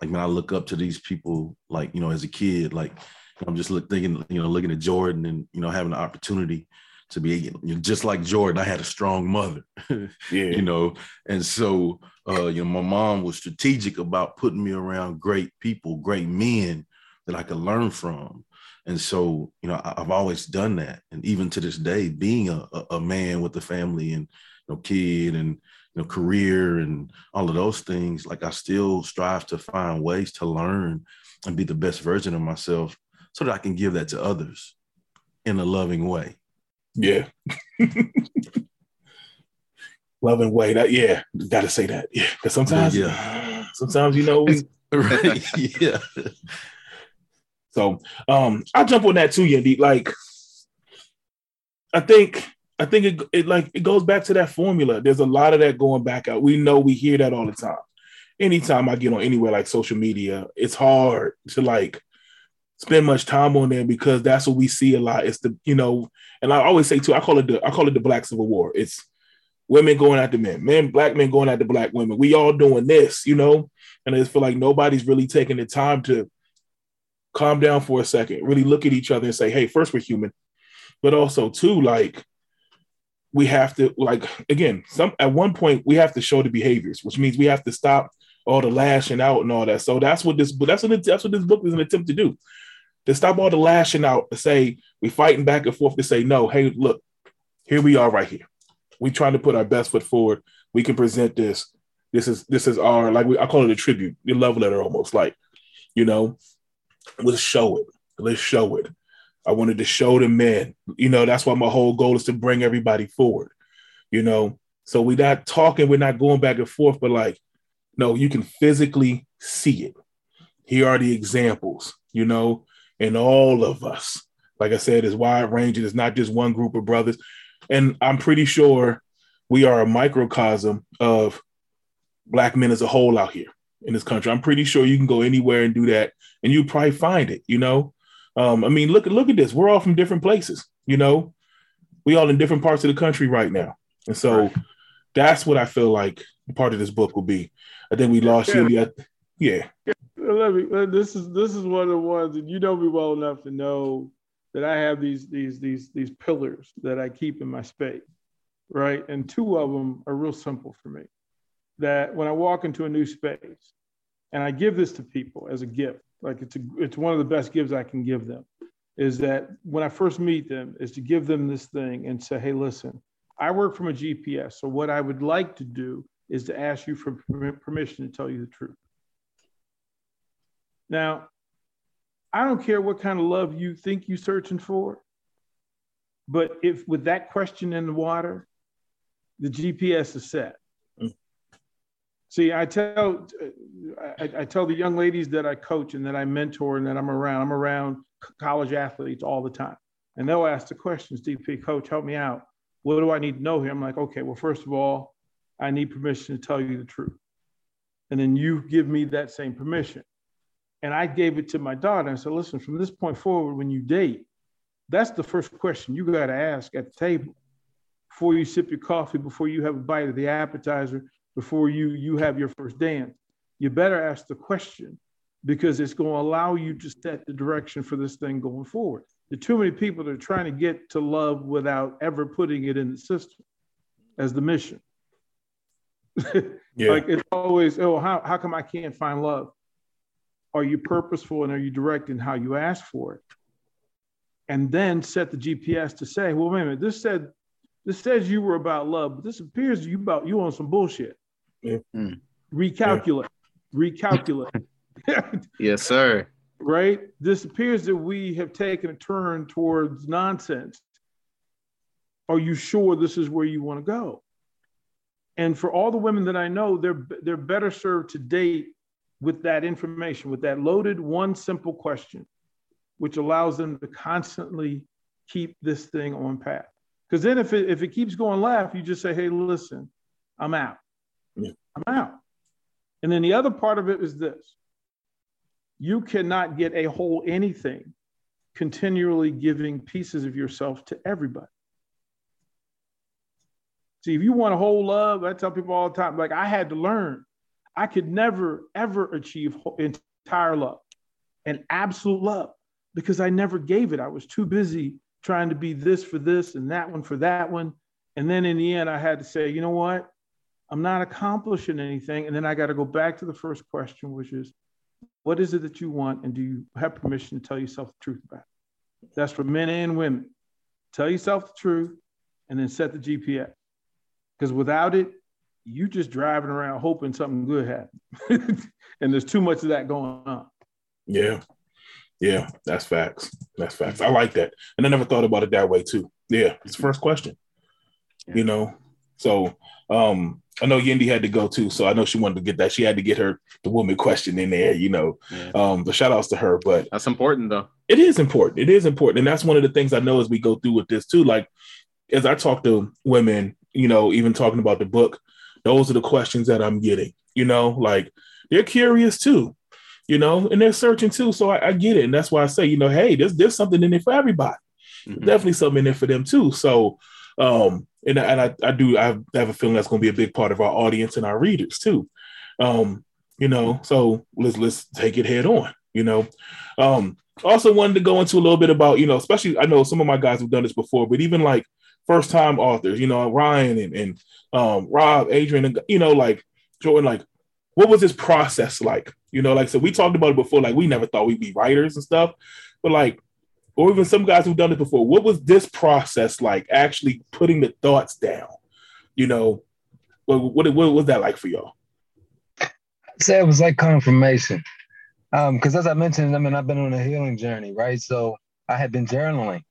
like when I look up to these people, like you know, as a kid, like I'm just look, thinking, you know, looking at Jordan and you know having the opportunity to be just like Jordan. I had a strong mother, yeah. you know, and so uh, you know my mom was strategic about putting me around great people, great men that I could learn from. And so, you know, I, have always done that, and even to this day, being a, a man with a family and you know, kid and you know, career and all of those things, like I still strive to find ways to learn and be the best version of myself, so that I can give that to others in a loving way. Yeah. Loving way. That yeah, gotta say that. Yeah. Because sometimes yeah. sometimes you know we right. yeah. So um I'll jump on that too, Yendi. Like I think I think it, it like it goes back to that formula. There's a lot of that going back out. We know we hear that all the time. Anytime I get on anywhere like social media, it's hard to like spend much time on there because that's what we see a lot. It's the you know, and I always say too, I call it the I call it the Black Civil War. It's women going after men, men, black men going after black women. We all doing this, you know, and I just feel like nobody's really taking the time to calm down for a second, really look at each other and say, hey, first we're human, but also too, like we have to like again, some at one point we have to show the behaviors, which means we have to stop all the lashing out and all that. So that's what this that's what that's what this book is an attempt to do to stop all the lashing out, to say we fighting back and forth to say, no, hey, look, here we are right here. We trying to put our best foot forward. We can present this. This is this is our like we, I call it a tribute, a love letter almost like, you know, let's show it. Let's show it. I wanted to show the men. You know, that's why my whole goal is to bring everybody forward. You know, so we're not talking, we're not going back and forth, but like, no, you can physically see it. Here are the examples. You know, in all of us. Like I said, is wide ranging. It's not just one group of brothers. And I'm pretty sure we are a microcosm of black men as a whole out here in this country. I'm pretty sure you can go anywhere and do that, and you probably find it. You know, um, I mean, look at look at this. We're all from different places. You know, we all in different parts of the country right now, and so that's what I feel like part of this book will be. I think we lost yeah. you. Yeah let me. This is this is one of the ones that you know me well enough to know that I have these these these these pillars that I keep in my space, right? And two of them are real simple for me. That when I walk into a new space, and I give this to people as a gift, like it's a, it's one of the best gifts I can give them, is that when I first meet them, is to give them this thing and say, hey, listen, I work from a GPS, so what I would like to do is to ask you for permission to tell you the truth. Now, I don't care what kind of love you think you're searching for, but if with that question in the water, the GPS is set. Mm. See, I tell I, I, tell the young ladies that I coach and that I mentor and that I'm around. I'm around college athletes all the time, and they'll ask the questions. DP coach, help me out. What do I need to know here? I'm like, okay, well, first of all, I need permission to tell you the truth, and then you give me that same permission. And I gave it to my daughter and said, listen, from this point forward, when you date, that's the first question you got to ask at the table before you sip your coffee, before you have a bite of the appetizer, before you, you have your first dance. You better ask the question because it's going to allow you to set the direction for this thing going forward. There are too many people that are trying to get to love without ever putting it in the system as the mission. yeah. like it's always, oh, how, how come I can't find love? Are you purposeful and are you direct in how you ask for it? And then set the GPS to say, well, wait a minute, this said this says you were about love, but this appears you about you on some bullshit. Yeah. Mm. Recalculate, yeah. recalculate. yes, sir. Right? This appears that we have taken a turn towards nonsense. Are you sure this is where you want to go? And for all the women that I know, they're they're better served to date with that information, with that loaded one simple question, which allows them to constantly keep this thing on path. Because then if it if it keeps going left, you just say, hey, listen, I'm out. Yeah. I'm out. And then the other part of it is this you cannot get a whole anything continually giving pieces of yourself to everybody. See, if you want a whole love, I tell people all the time, like I had to learn, I could never, ever achieve entire love and absolute love because I never gave it. I was too busy trying to be this for this and that one for that one. And then in the end, I had to say, you know what? I'm not accomplishing anything. And then I got to go back to the first question, which is, what is it that you want? And do you have permission to tell yourself the truth about it? That's for men and women. Tell yourself the truth and then set the GPS. Because without it, you just driving around hoping something good happens. and there's too much of that going on. Yeah. Yeah, that's facts. That's facts. I like that. And I never thought about it that way too. Yeah, it's the first question. Yeah. You know, so um I know Yendi had to go too, so I know she wanted to get that. She had to get her the woman question in there, you know. Yeah. Um, the shout outs to her, but that's important though. It is important. It is important. And that's one of the things I know as we go through with this too. Like as I talk to women, you know, even talking about the book, those are the questions that I'm getting, you know, like they're curious too, you know, and they're searching too. So I, I get it. And that's why I say, you know, hey, there's there's something in there for everybody. Mm-hmm. Definitely something in there for them too. So um and, and I, I do I have a feeling that's going to be a big part of our audience and our readers too. Um, you know, so let's let's take it head on. You know, um, also wanted to go into a little bit about you know, especially I know some of my guys have done this before, but even like first time authors, you know, Ryan and and um, Rob, Adrian, and you know, like Jordan, like what was this process like? You know, like so we talked about it before, like we never thought we'd be writers and stuff, but like or even some guys who've done it before. What was this process like? Actually putting the thoughts down. You know, what what, what was that like for y'all? I'd say it was like confirmation. Um, because as I mentioned, I mean, I've been on a healing journey, right? So I had been journaling.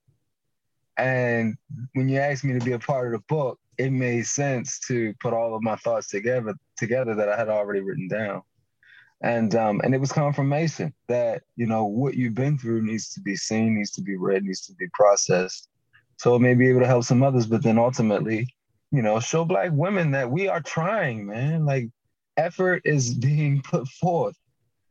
And when you asked me to be a part of the book, it made sense to put all of my thoughts together together that I had already written down and um, and it was confirmation that you know what you've been through needs to be seen, needs to be read, needs to be processed, so it may be able to help some others. But then ultimately, you know, show Black women that we are trying, man. Like effort is being put forth,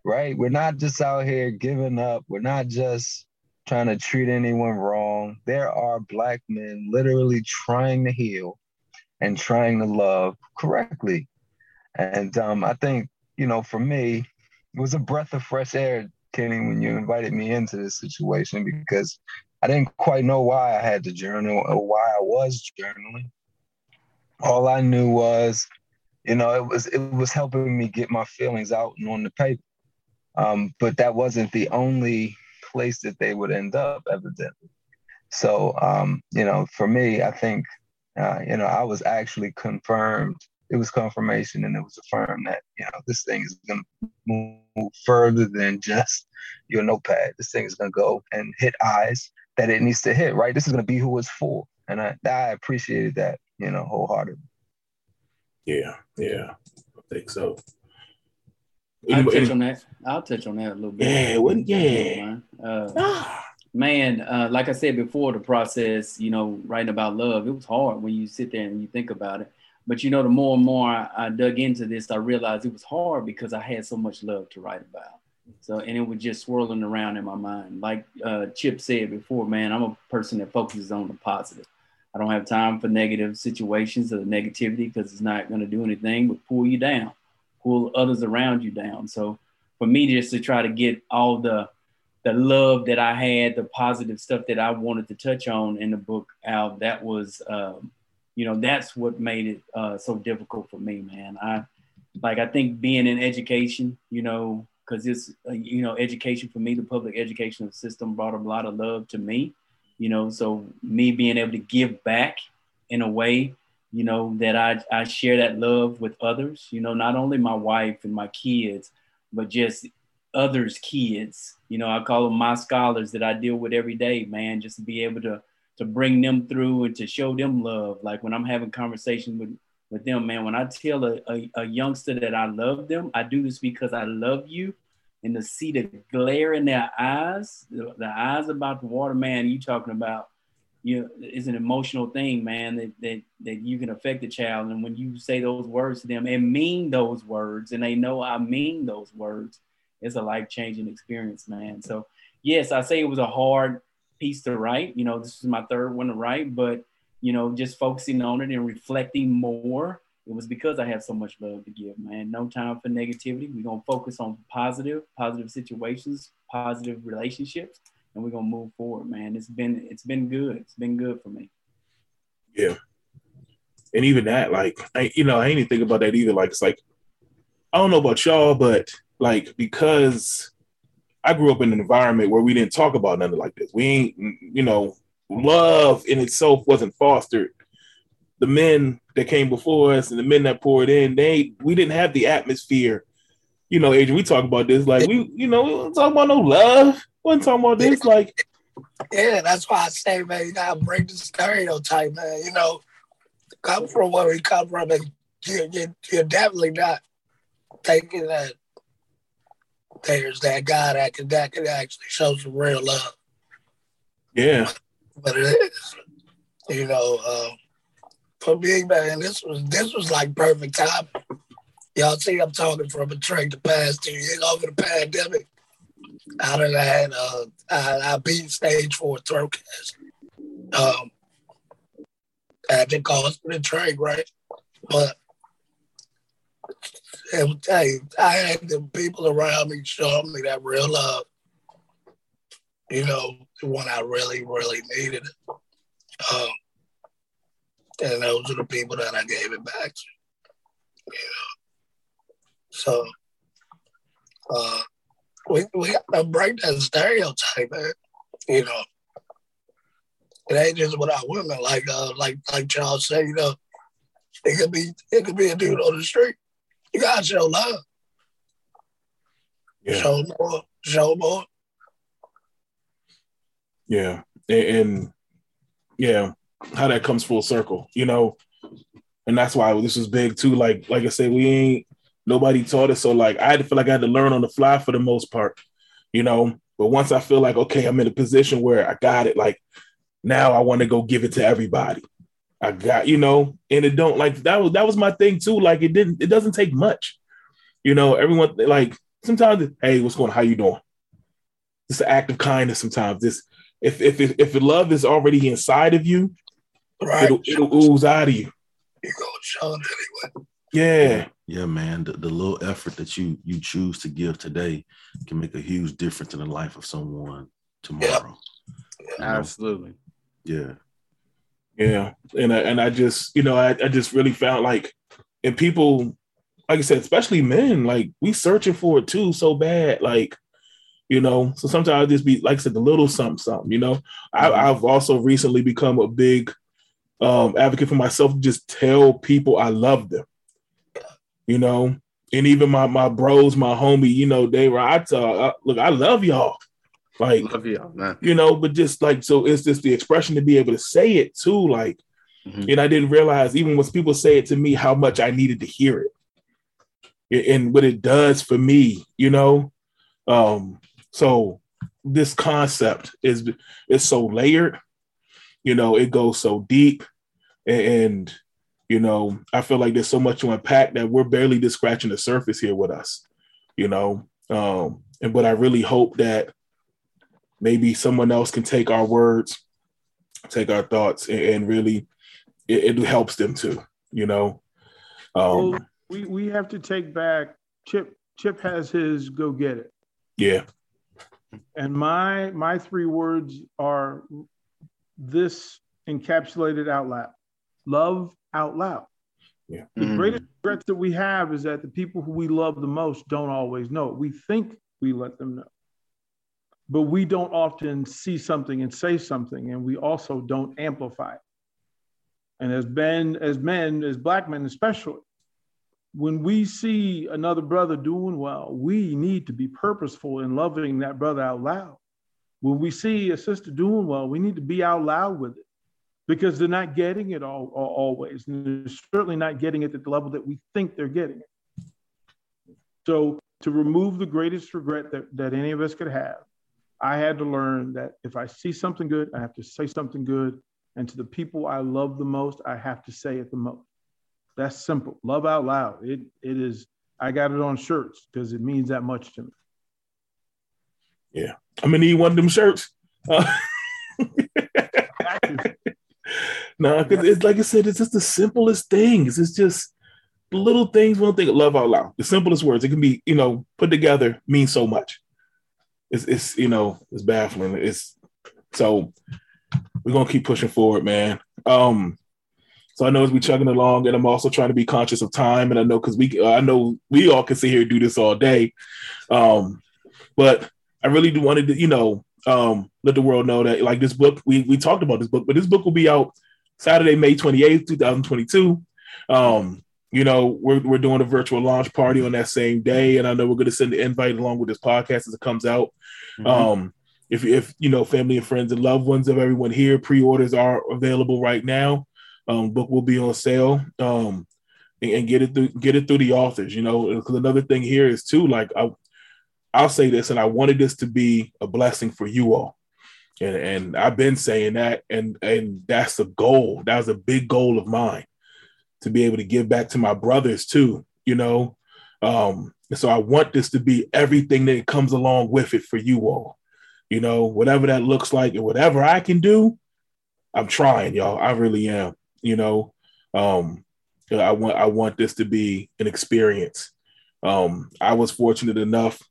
right? We're not just out here giving up. We're not just trying to treat anyone wrong. There are Black men literally trying to heal and trying to love correctly. And um, I think you know, for me, it was a breath of fresh air, Kenny, when you invited me into this situation because I didn't quite know why I had to journal or why I was journaling. All I knew was, you know, it was it was helping me get my feelings out and on the paper. Um, but that wasn't the only place that they would end up, evidently. So, um, you know, for me, I think, uh, you know, I was actually confirmed it was confirmation and it was affirmed that you know this thing is going to move further than just your notepad. This thing is going to go and hit eyes that it needs to hit. Right, this is going to be who it's for, and I I appreciated that you know wholeheartedly. Yeah, yeah, I think so. I'll touch on that. I'll touch on that a little bit. Yeah? Yeah. Uh, ah. man, uh, like I said before, the process, you know, writing about love, it was hard when you sit there and you think about it. But you know, the more and more I, I dug into this, I realized it was hard because I had so much love to write about. So, and it was just swirling around in my mind. Like uh, Chip said before, man, I'm a person that focuses on the positive. I don't have time for negative situations or the negativity because it's not going to do anything but pull you down, pull others around you down. So, for me just to try to get all the the love that I had, the positive stuff that I wanted to touch on in the book out, that was, um, you know, that's what made it uh, so difficult for me, man. I like, I think being in education, you know, because it's, uh, you know, education for me, the public educational system brought a lot of love to me, you know, so me being able to give back in a way, you know, that I, I share that love with others, you know, not only my wife and my kids, but just others' kids. You know, I call them my scholars that I deal with every day, man, just to be able to to bring them through and to show them love. Like when I'm having conversations with with them, man, when I tell a, a, a youngster that I love them, I do this because I love you. And to see the glare in their eyes, the, the eyes about the water, man, you talking about, you is an emotional thing, man, that, that, that you can affect the child. And when you say those words to them and mean those words, and they know I mean those words, it's a life changing experience, man. So yes, I say it was a hard piece to write. You know, this is my third one to write, but you know, just focusing on it and reflecting more. It was because I have so much love to give, man. No time for negativity. We're gonna focus on positive, positive situations, positive relationships, and we're gonna move forward, man. It's been it's been good. It's been good for me. Yeah. And even that, like, I, you know, I ain't even think about that either. Like, it's like, I don't know about y'all, but like because I grew up in an environment where we didn't talk about nothing like this. We ain't, you know, love in itself wasn't fostered. The men that came before us and the men that poured in, they we didn't have the atmosphere. You know, Adrian, we talk about this like we, you know, we don't talk about no love. Wasn't talking about this like. Yeah, that's why I say, man, you gotta break the stereotype, man. You know, come from where we come from, and you're, you're, you're definitely not thinking that there's that guy that can that can actually show some real love. Yeah. But it is. You know, uh, for me, man, this was this was like perfect time. Y'all see I'm talking from a train the past two years over the pandemic. I done had uh I, I beat stage four throat cancer. Um the cost of the train, right? But and hey, I had the people around me showing me that real love. You know, when I really, really needed it. Um, and those are the people that I gave it back to. You know, so uh, we we gotta break that stereotype, man. You know, it ain't just without women. Like uh, like like Charles said, you know, it could be it could be a dude on the street you gotta show love. Yeah. Show more. Show more. Yeah. And, and yeah, how that comes full circle, you know. And that's why this is big too. Like, like I said, we ain't nobody taught us. So like I had to feel like I had to learn on the fly for the most part, you know. But once I feel like, okay, I'm in a position where I got it, like now I want to go give it to everybody. I got, you know, and it don't like that was that was my thing too. Like it didn't, it doesn't take much. You know, everyone like sometimes, hey, what's going on? How you doing? It's an act of kindness sometimes. This if if if, if love is already inside of you, right. it'll, it'll ooze out of you. You go it anyway. Yeah. Yeah, man. The, the little effort that you you choose to give today can make a huge difference in the life of someone tomorrow. Yeah. Absolutely. Yeah. Yeah, and I, and I just you know I, I just really found like and people like I said especially men like we searching for it too so bad like you know so sometimes I just be like I said the little something something you know I, mm-hmm. I've also recently become a big um, advocate for myself just tell people I love them you know and even my my bros my homie you know they were I talk, uh, look I love y'all like, love y'all, man. You know, but just like so, it's just the expression to be able to say it too. Like, mm-hmm. and I didn't realize even when people say it to me how much I needed to hear it, and what it does for me. You know, um, so this concept is is so layered. You know, it goes so deep, and, and you know, I feel like there's so much to unpack that we're barely just scratching the surface here with us. You know, um, and but I really hope that maybe someone else can take our words, take our thoughts, and, and really it, it, helps them too. You know, um, well, we we have to take back Chip Chip has his go get it. Yeah. And my my three words are this encapsulated out loud. Love out loud. Yeah. The Mhm. greatest regrets that we have is that the people who we love the most don't always know. it. We think we let them know. But we don't often see something and say something, and we also don't amplify it. And as men, as men, as black men especially, when we see another brother doing well, we need to be purposeful in loving that brother out loud. When we see a sister doing well, we need to be out loud with it because they're not getting it all, all- always. And they're certainly not getting it at the level that we think they're getting it. So to remove the greatest regret that, that any of us could have, I had to learn that if I see something good, I have to say something good. And to the people I love the most, I have to say it the most. That's simple. Love out loud. It it is. I got it on shirts because it means that much to me. Yeah. I'm gonna need one of them shirts. Uh, no, because it's like I said, it's just the simplest things. It's just the little things. One thing, love out loud. The simplest words. It can be, you know, put together means so much. It's, it's you know, it's baffling. It's so we're gonna keep pushing forward, man. Um, so I know as we chugging along, and I'm also trying to be conscious of time, and I know because we, I know we all can sit here and do this all day. Um, but I really do wanted to, you know, um, let the world know that like this book, we we talked about this book, but this book will be out Saturday, May 28th, 2022. Um, you know, we're we're doing a virtual launch party on that same day, and I know we're gonna send the invite along with this podcast as it comes out. Um, if if you know family and friends and loved ones of everyone here, pre-orders are available right now. Um, book will be on sale. Um, and, and get it through get it through the authors, you know, because another thing here is too, like I I'll say this, and I wanted this to be a blessing for you all. And, and I've been saying that, and and that's the goal. That was a big goal of mine to be able to give back to my brothers too, you know. Um, so I want this to be everything that comes along with it for you all, you know, whatever that looks like, and whatever I can do, I'm trying, y'all. I really am, you know. Um, I want I want this to be an experience. Um, I was fortunate enough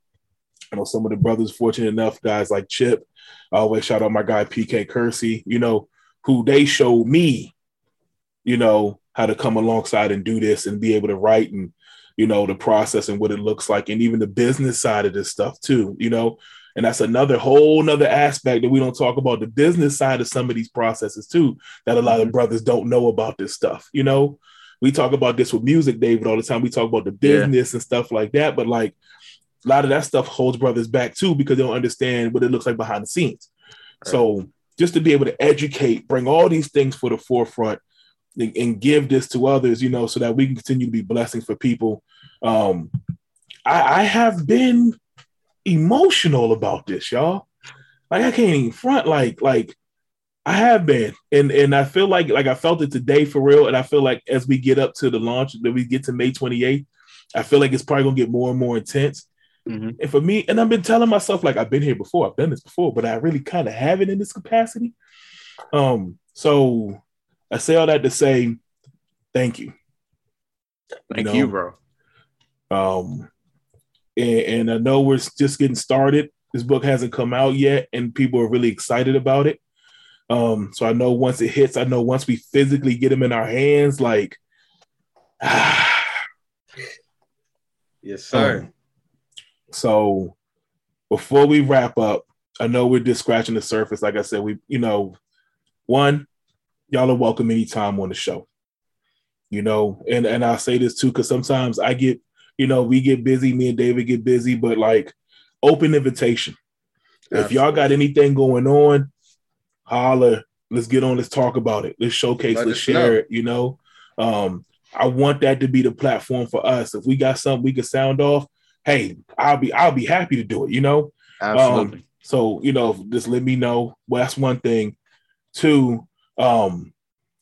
Know some of the brothers fortunate enough, guys like Chip. I always shout out my guy PK Kersey, you know, who they showed me, you know, how to come alongside and do this and be able to write and, you know, the process and what it looks like, and even the business side of this stuff too, you know. And that's another whole nother aspect that we don't talk about the business side of some of these processes too, that a lot of mm-hmm. brothers don't know about this stuff, you know. We talk about this with music, David, all the time. We talk about the business and stuff like that, but like a lot of that stuff holds brothers back too because they don't understand what it looks like behind the scenes. So just to be able to educate, bring all these things for the forefront and, and give this to others, you know, so that we can continue to be blessings for people. Um, I, I have been emotional about this, y'all. Like I can't even front, like, like I have been, and and I feel like like I felt it today for real, and I feel like as we get up to the launch, that we get to May 28th, I feel like it's probably gonna get more and more intense. Mhm. And for me, and I've been telling myself like I've been here before, I've done this before, but I really kind of haven't in this capacity. Um, so I say all that to say thank you. Thank know, you, bro. Um, and, and I know we're just getting started. This book hasn't come out yet, and people are really excited about it. Um, so I know once it hits, I know once we physically get them in our hands, like, ah. Yes, sir. Um, so before we wrap up, I know we're just scratching the surface. Like I said, we, you know, one, y'all are welcome anytime on the show. You know, and and I'll say this too, because sometimes I get, you know, we get busy, me and David get busy, but like open invitation. If y'all got anything going on, holler. Let's get on. Let's talk about it. Let's showcase. Let let's us share know. it. You know, um, I want that to be the platform for us. If we got something we can sound off, hey, I'll be I'll be happy to do it. You know, Absolutely. um, so you know, just let me know. Well, that's one thing. Two, um,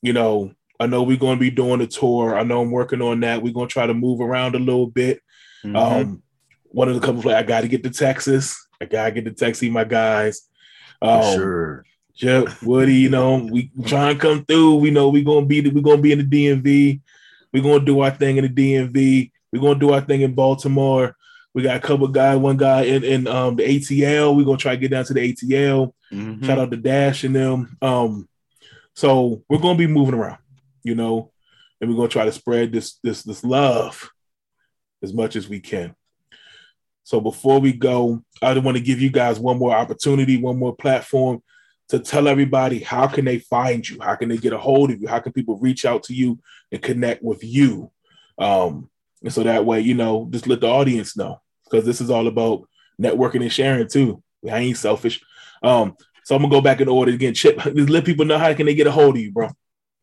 you know, I know we're going to be doing a tour. I know I'm working on that. We're going to try to move around a little bit. Mhm. Um, one of the couple, I got to get to Texas. I got to get to Texas, my guys. Um, sure. Jeff, Woody, you know, we try and come through. We know we're gonna be we're gonna be in the DMV. We're gonna do our thing in the DMV. We're gonna do our thing in Baltimore. We got a couple guys, one guy in, in um the ATL. We're gonna try to get down to the ATL. Mm-hmm. Shout out to Dash and them. Um, so we're gonna be moving around, you know, and we're gonna try to spread this this this love as much as we can. So before we go, I just want to give you guys one more opportunity, one more platform to tell everybody how can they find you, how can they get a hold of you, how can people reach out to you and connect with you. Um, and so that way, you know, just let the audience know because this is all about networking and sharing too. I ain't selfish. Um, so I'm gonna go back in order again. Chip, just let people know how can they get a hold of you, bro.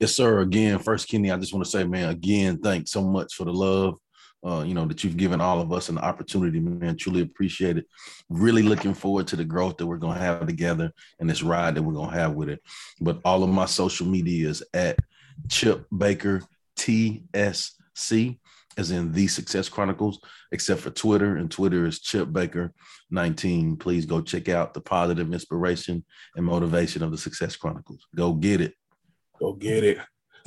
Yes, sir. Again, first, Kenny, I just want to say, man, again, thanks so much for the love. Uh, you know, that you've given all of us an opportunity, man. Truly appreciate it. Really looking forward to the growth that we're gonna have together and this ride that we're gonna have with it. But all of my social media is at Chip Baker TSC as in the Success Chronicles, except for Twitter, and Twitter is Chip Baker 19. Please go check out the positive inspiration and motivation of the Success Chronicles. Go get it. Go get it.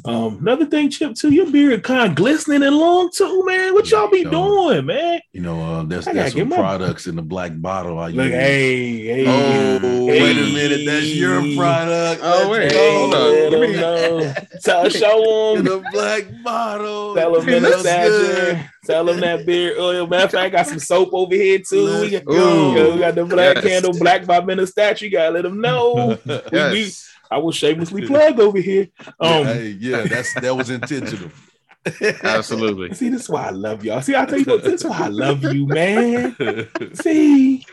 Um, another thing, Chip, too, your beard kind of glistening and long too, man. What y'all be you know, doing, man? You know, uh, there's, there's some products in the black bottle. I Look, use. hey, hey, oh, hey, wait a minute, that's your product. Oh, wait, hey, hold on. Tell, show them the black bottle. Tell them that Tell them that beard oil. Matter of fact, I got some soap over here too. We got, we got the black yes. candle, black by minute statue. You gotta let them know. yes. we, we, I was shamelessly plugged over here. Um, hey, yeah, that's that was intentional. Absolutely. See, this is why I love y'all. See, I tell you, this is why I love you, man. See,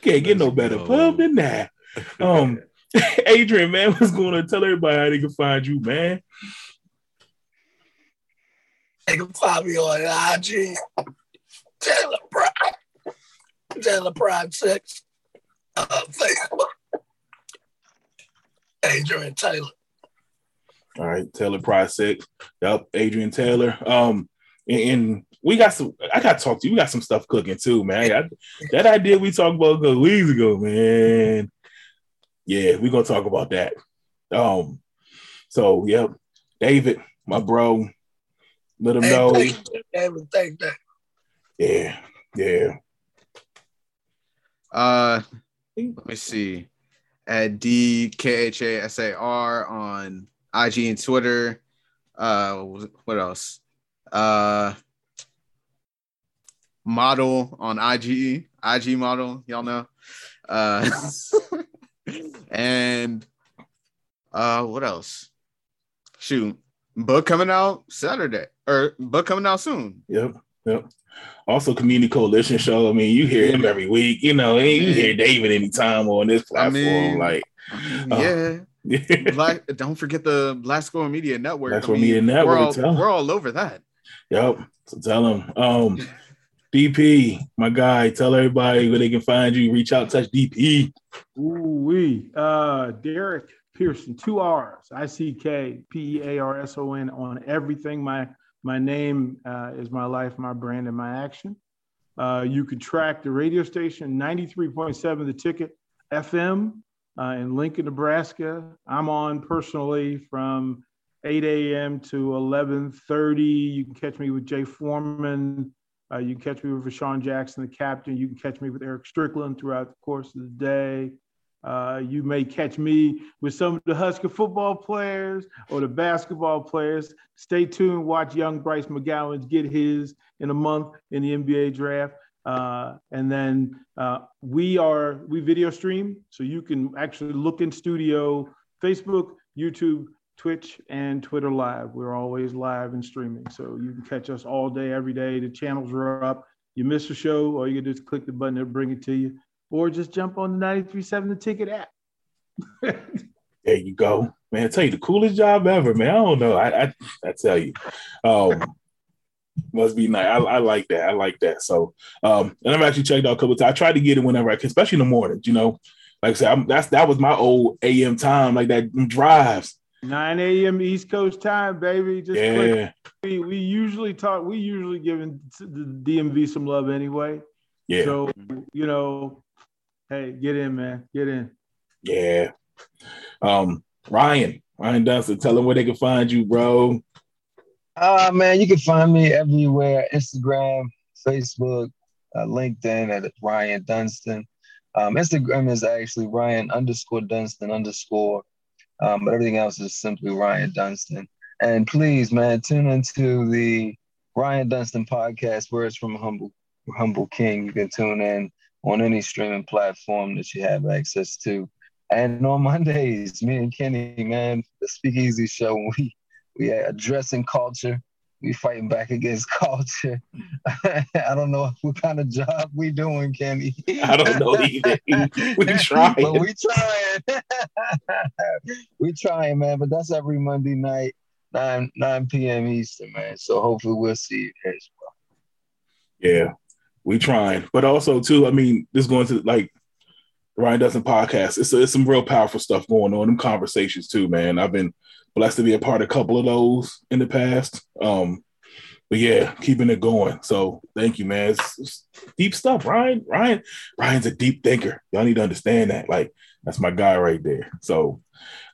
can't get no better pub than that. Um, Adrian, man, was going to tell everybody how they can find you, man. They can find me on IG, Taylor Pride, Taylor Pride Six, uh, Facebook. Adrian Taylor. All right, Taylor Price six. Yep, Adrian Taylor. Um, and, and, we got some. I got to talk to you. We got some stuff cooking too, man. I, that idea we talked about a couple weeks ago, man. Yeah, we're gonna talk about that. Um, so yep, David, my bro, let him hey, know. David, thank that. Yeah, yeah. Uh, let me see at D K H A S A R on IG and Twitter. Uh, what else? Uh, model on IG, IG model, y'all know. Uh, and uh, what else? Shoot, book coming out Saturday or book coming out soon. Yep, yep. Also, Community Coalition show. I mean, you hear him every week. You know, you hear David anytime on this platform. I mean, like, yeah. Uh, Black, don't forget the Black Squirrel Media Network. Black Squirrel I mean, Media Network. We're all, we're all over that. Yep. So tell them. Um, DP, my guy, tell everybody where they can find you. Reach out, touch DP. Ooh, we. Uh, Derrick Pearson, two R's, I C K P E A R S O N on everything. My my name uh, is my life, my brand, and my action. Uh, you can track the radio station 93.7 The Ticket FM uh, in Lincoln, Nebraska. I'm on personally from 8 a.m. to 11:30. You can catch me with Jay Foreman. Uh, you can catch me with Rashawn Jackson, the captain. You can catch me with Eric Strickland throughout the course of the day. Uh, you may catch me with some of the Husker football players or the basketball players. Stay tuned. Watch young Bryce McGowens get his in a month in the NBA draft. Uh, and then uh, we are we video stream, so you can actually look in studio, Facebook, YouTube, Twitch, and Twitter live. We're always live and streaming, so you can catch us all day, every day. The channels are up. You miss a show, all you can do is click the button; it'll bring it to you or just jump on the 93.7 The Ticket app. there you go, man. I tell you the coolest job ever, man. I don't know. I I, I tell you, um, must be nice. I, I, like that. I like that. So, um, and I've actually checked out a couple times. I try to get it whenever I can, especially in the mornings. You know, like I said, I'm, that's that was my old AM time, like that drives. 9 a.m. East Coast time, baby. Just yeah. We, we usually talk. We usually giving the DMV some love anyway. Yeah. So you know, hey, get in, man, get in. Yeah. Um, Ryan, Ryan Dunston, tell them where they can find you, bro. Uh man, you can find me everywhere: Instagram, Facebook, uh, LinkedIn at Ryan Dunston. Um, Instagram is actually Ryan underscore Dunston underscore, um, but everything else is simply Ryan Dunston. And please, man, tune into the Ryan Dunston podcast, Words from a Humble Humble King. You can tune in on any streaming platform that you have access to. And on Mondays, me and Kenny, man, the Speakeasy Show, we we addressing culture we fighting back against culture. I don't know what kind of job we doing, Kenny. I don't know either. we trying. But we trying. we trying, man. But that's every Monday night, 9 9 p.m. Eastern, man. So hopefully we'll see you as well. Yeah, we trying. But also too, I mean, this going to like Ryan Dunston podcast. It's, it's some real powerful stuff going on. Them conversations too, man. I've been blessed to be a part of a couple of those in the past. Um, but yeah, keeping it going. So thank you, man. It's, it's deep stuff, Ryan. Ryan, Ryan's a deep thinker. Y'all need to understand that. Like that's my guy right there. So,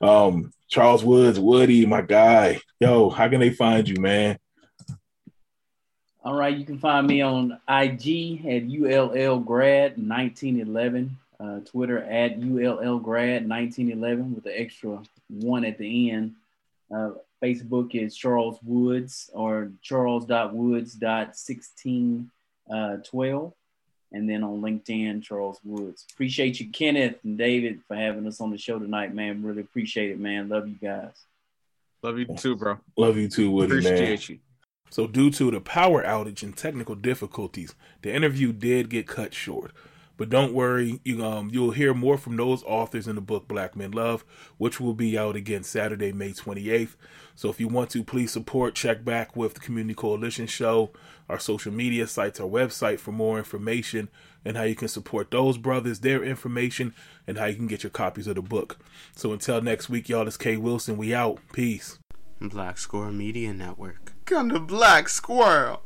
um, Charles Woods, Woody, my guy. Yo, how can they find you, man? All right, you can find me on IG at ULL Grad 1911, uh, Twitter at ULL Grad 1911 with the extra one at the end. Uh, Facebook is Charles Woods or charles.woods.1612. Uh, and then on LinkedIn, Charles Woods. Appreciate you, Kenneth and David, for having us on the show tonight, man. Really appreciate it, man. Love you guys. Love you too, bro. Love you too, Woody, appreciate man. you. So, due to the power outage and technical difficulties, the interview did get cut short. But don't worry, you um you'll hear more from those authors in the book Black Men Love, which will be out again Saturday, May 28th. So if you want to, please support, check back with the Community Coalition Show, our social media sites, our website for more information and how you can support those brothers, their information, and how you can get your copies of the book. So until next week, y'all, it's K Wilson. We out. Peace. Black Squirrel Media Network. To Black Squirrel.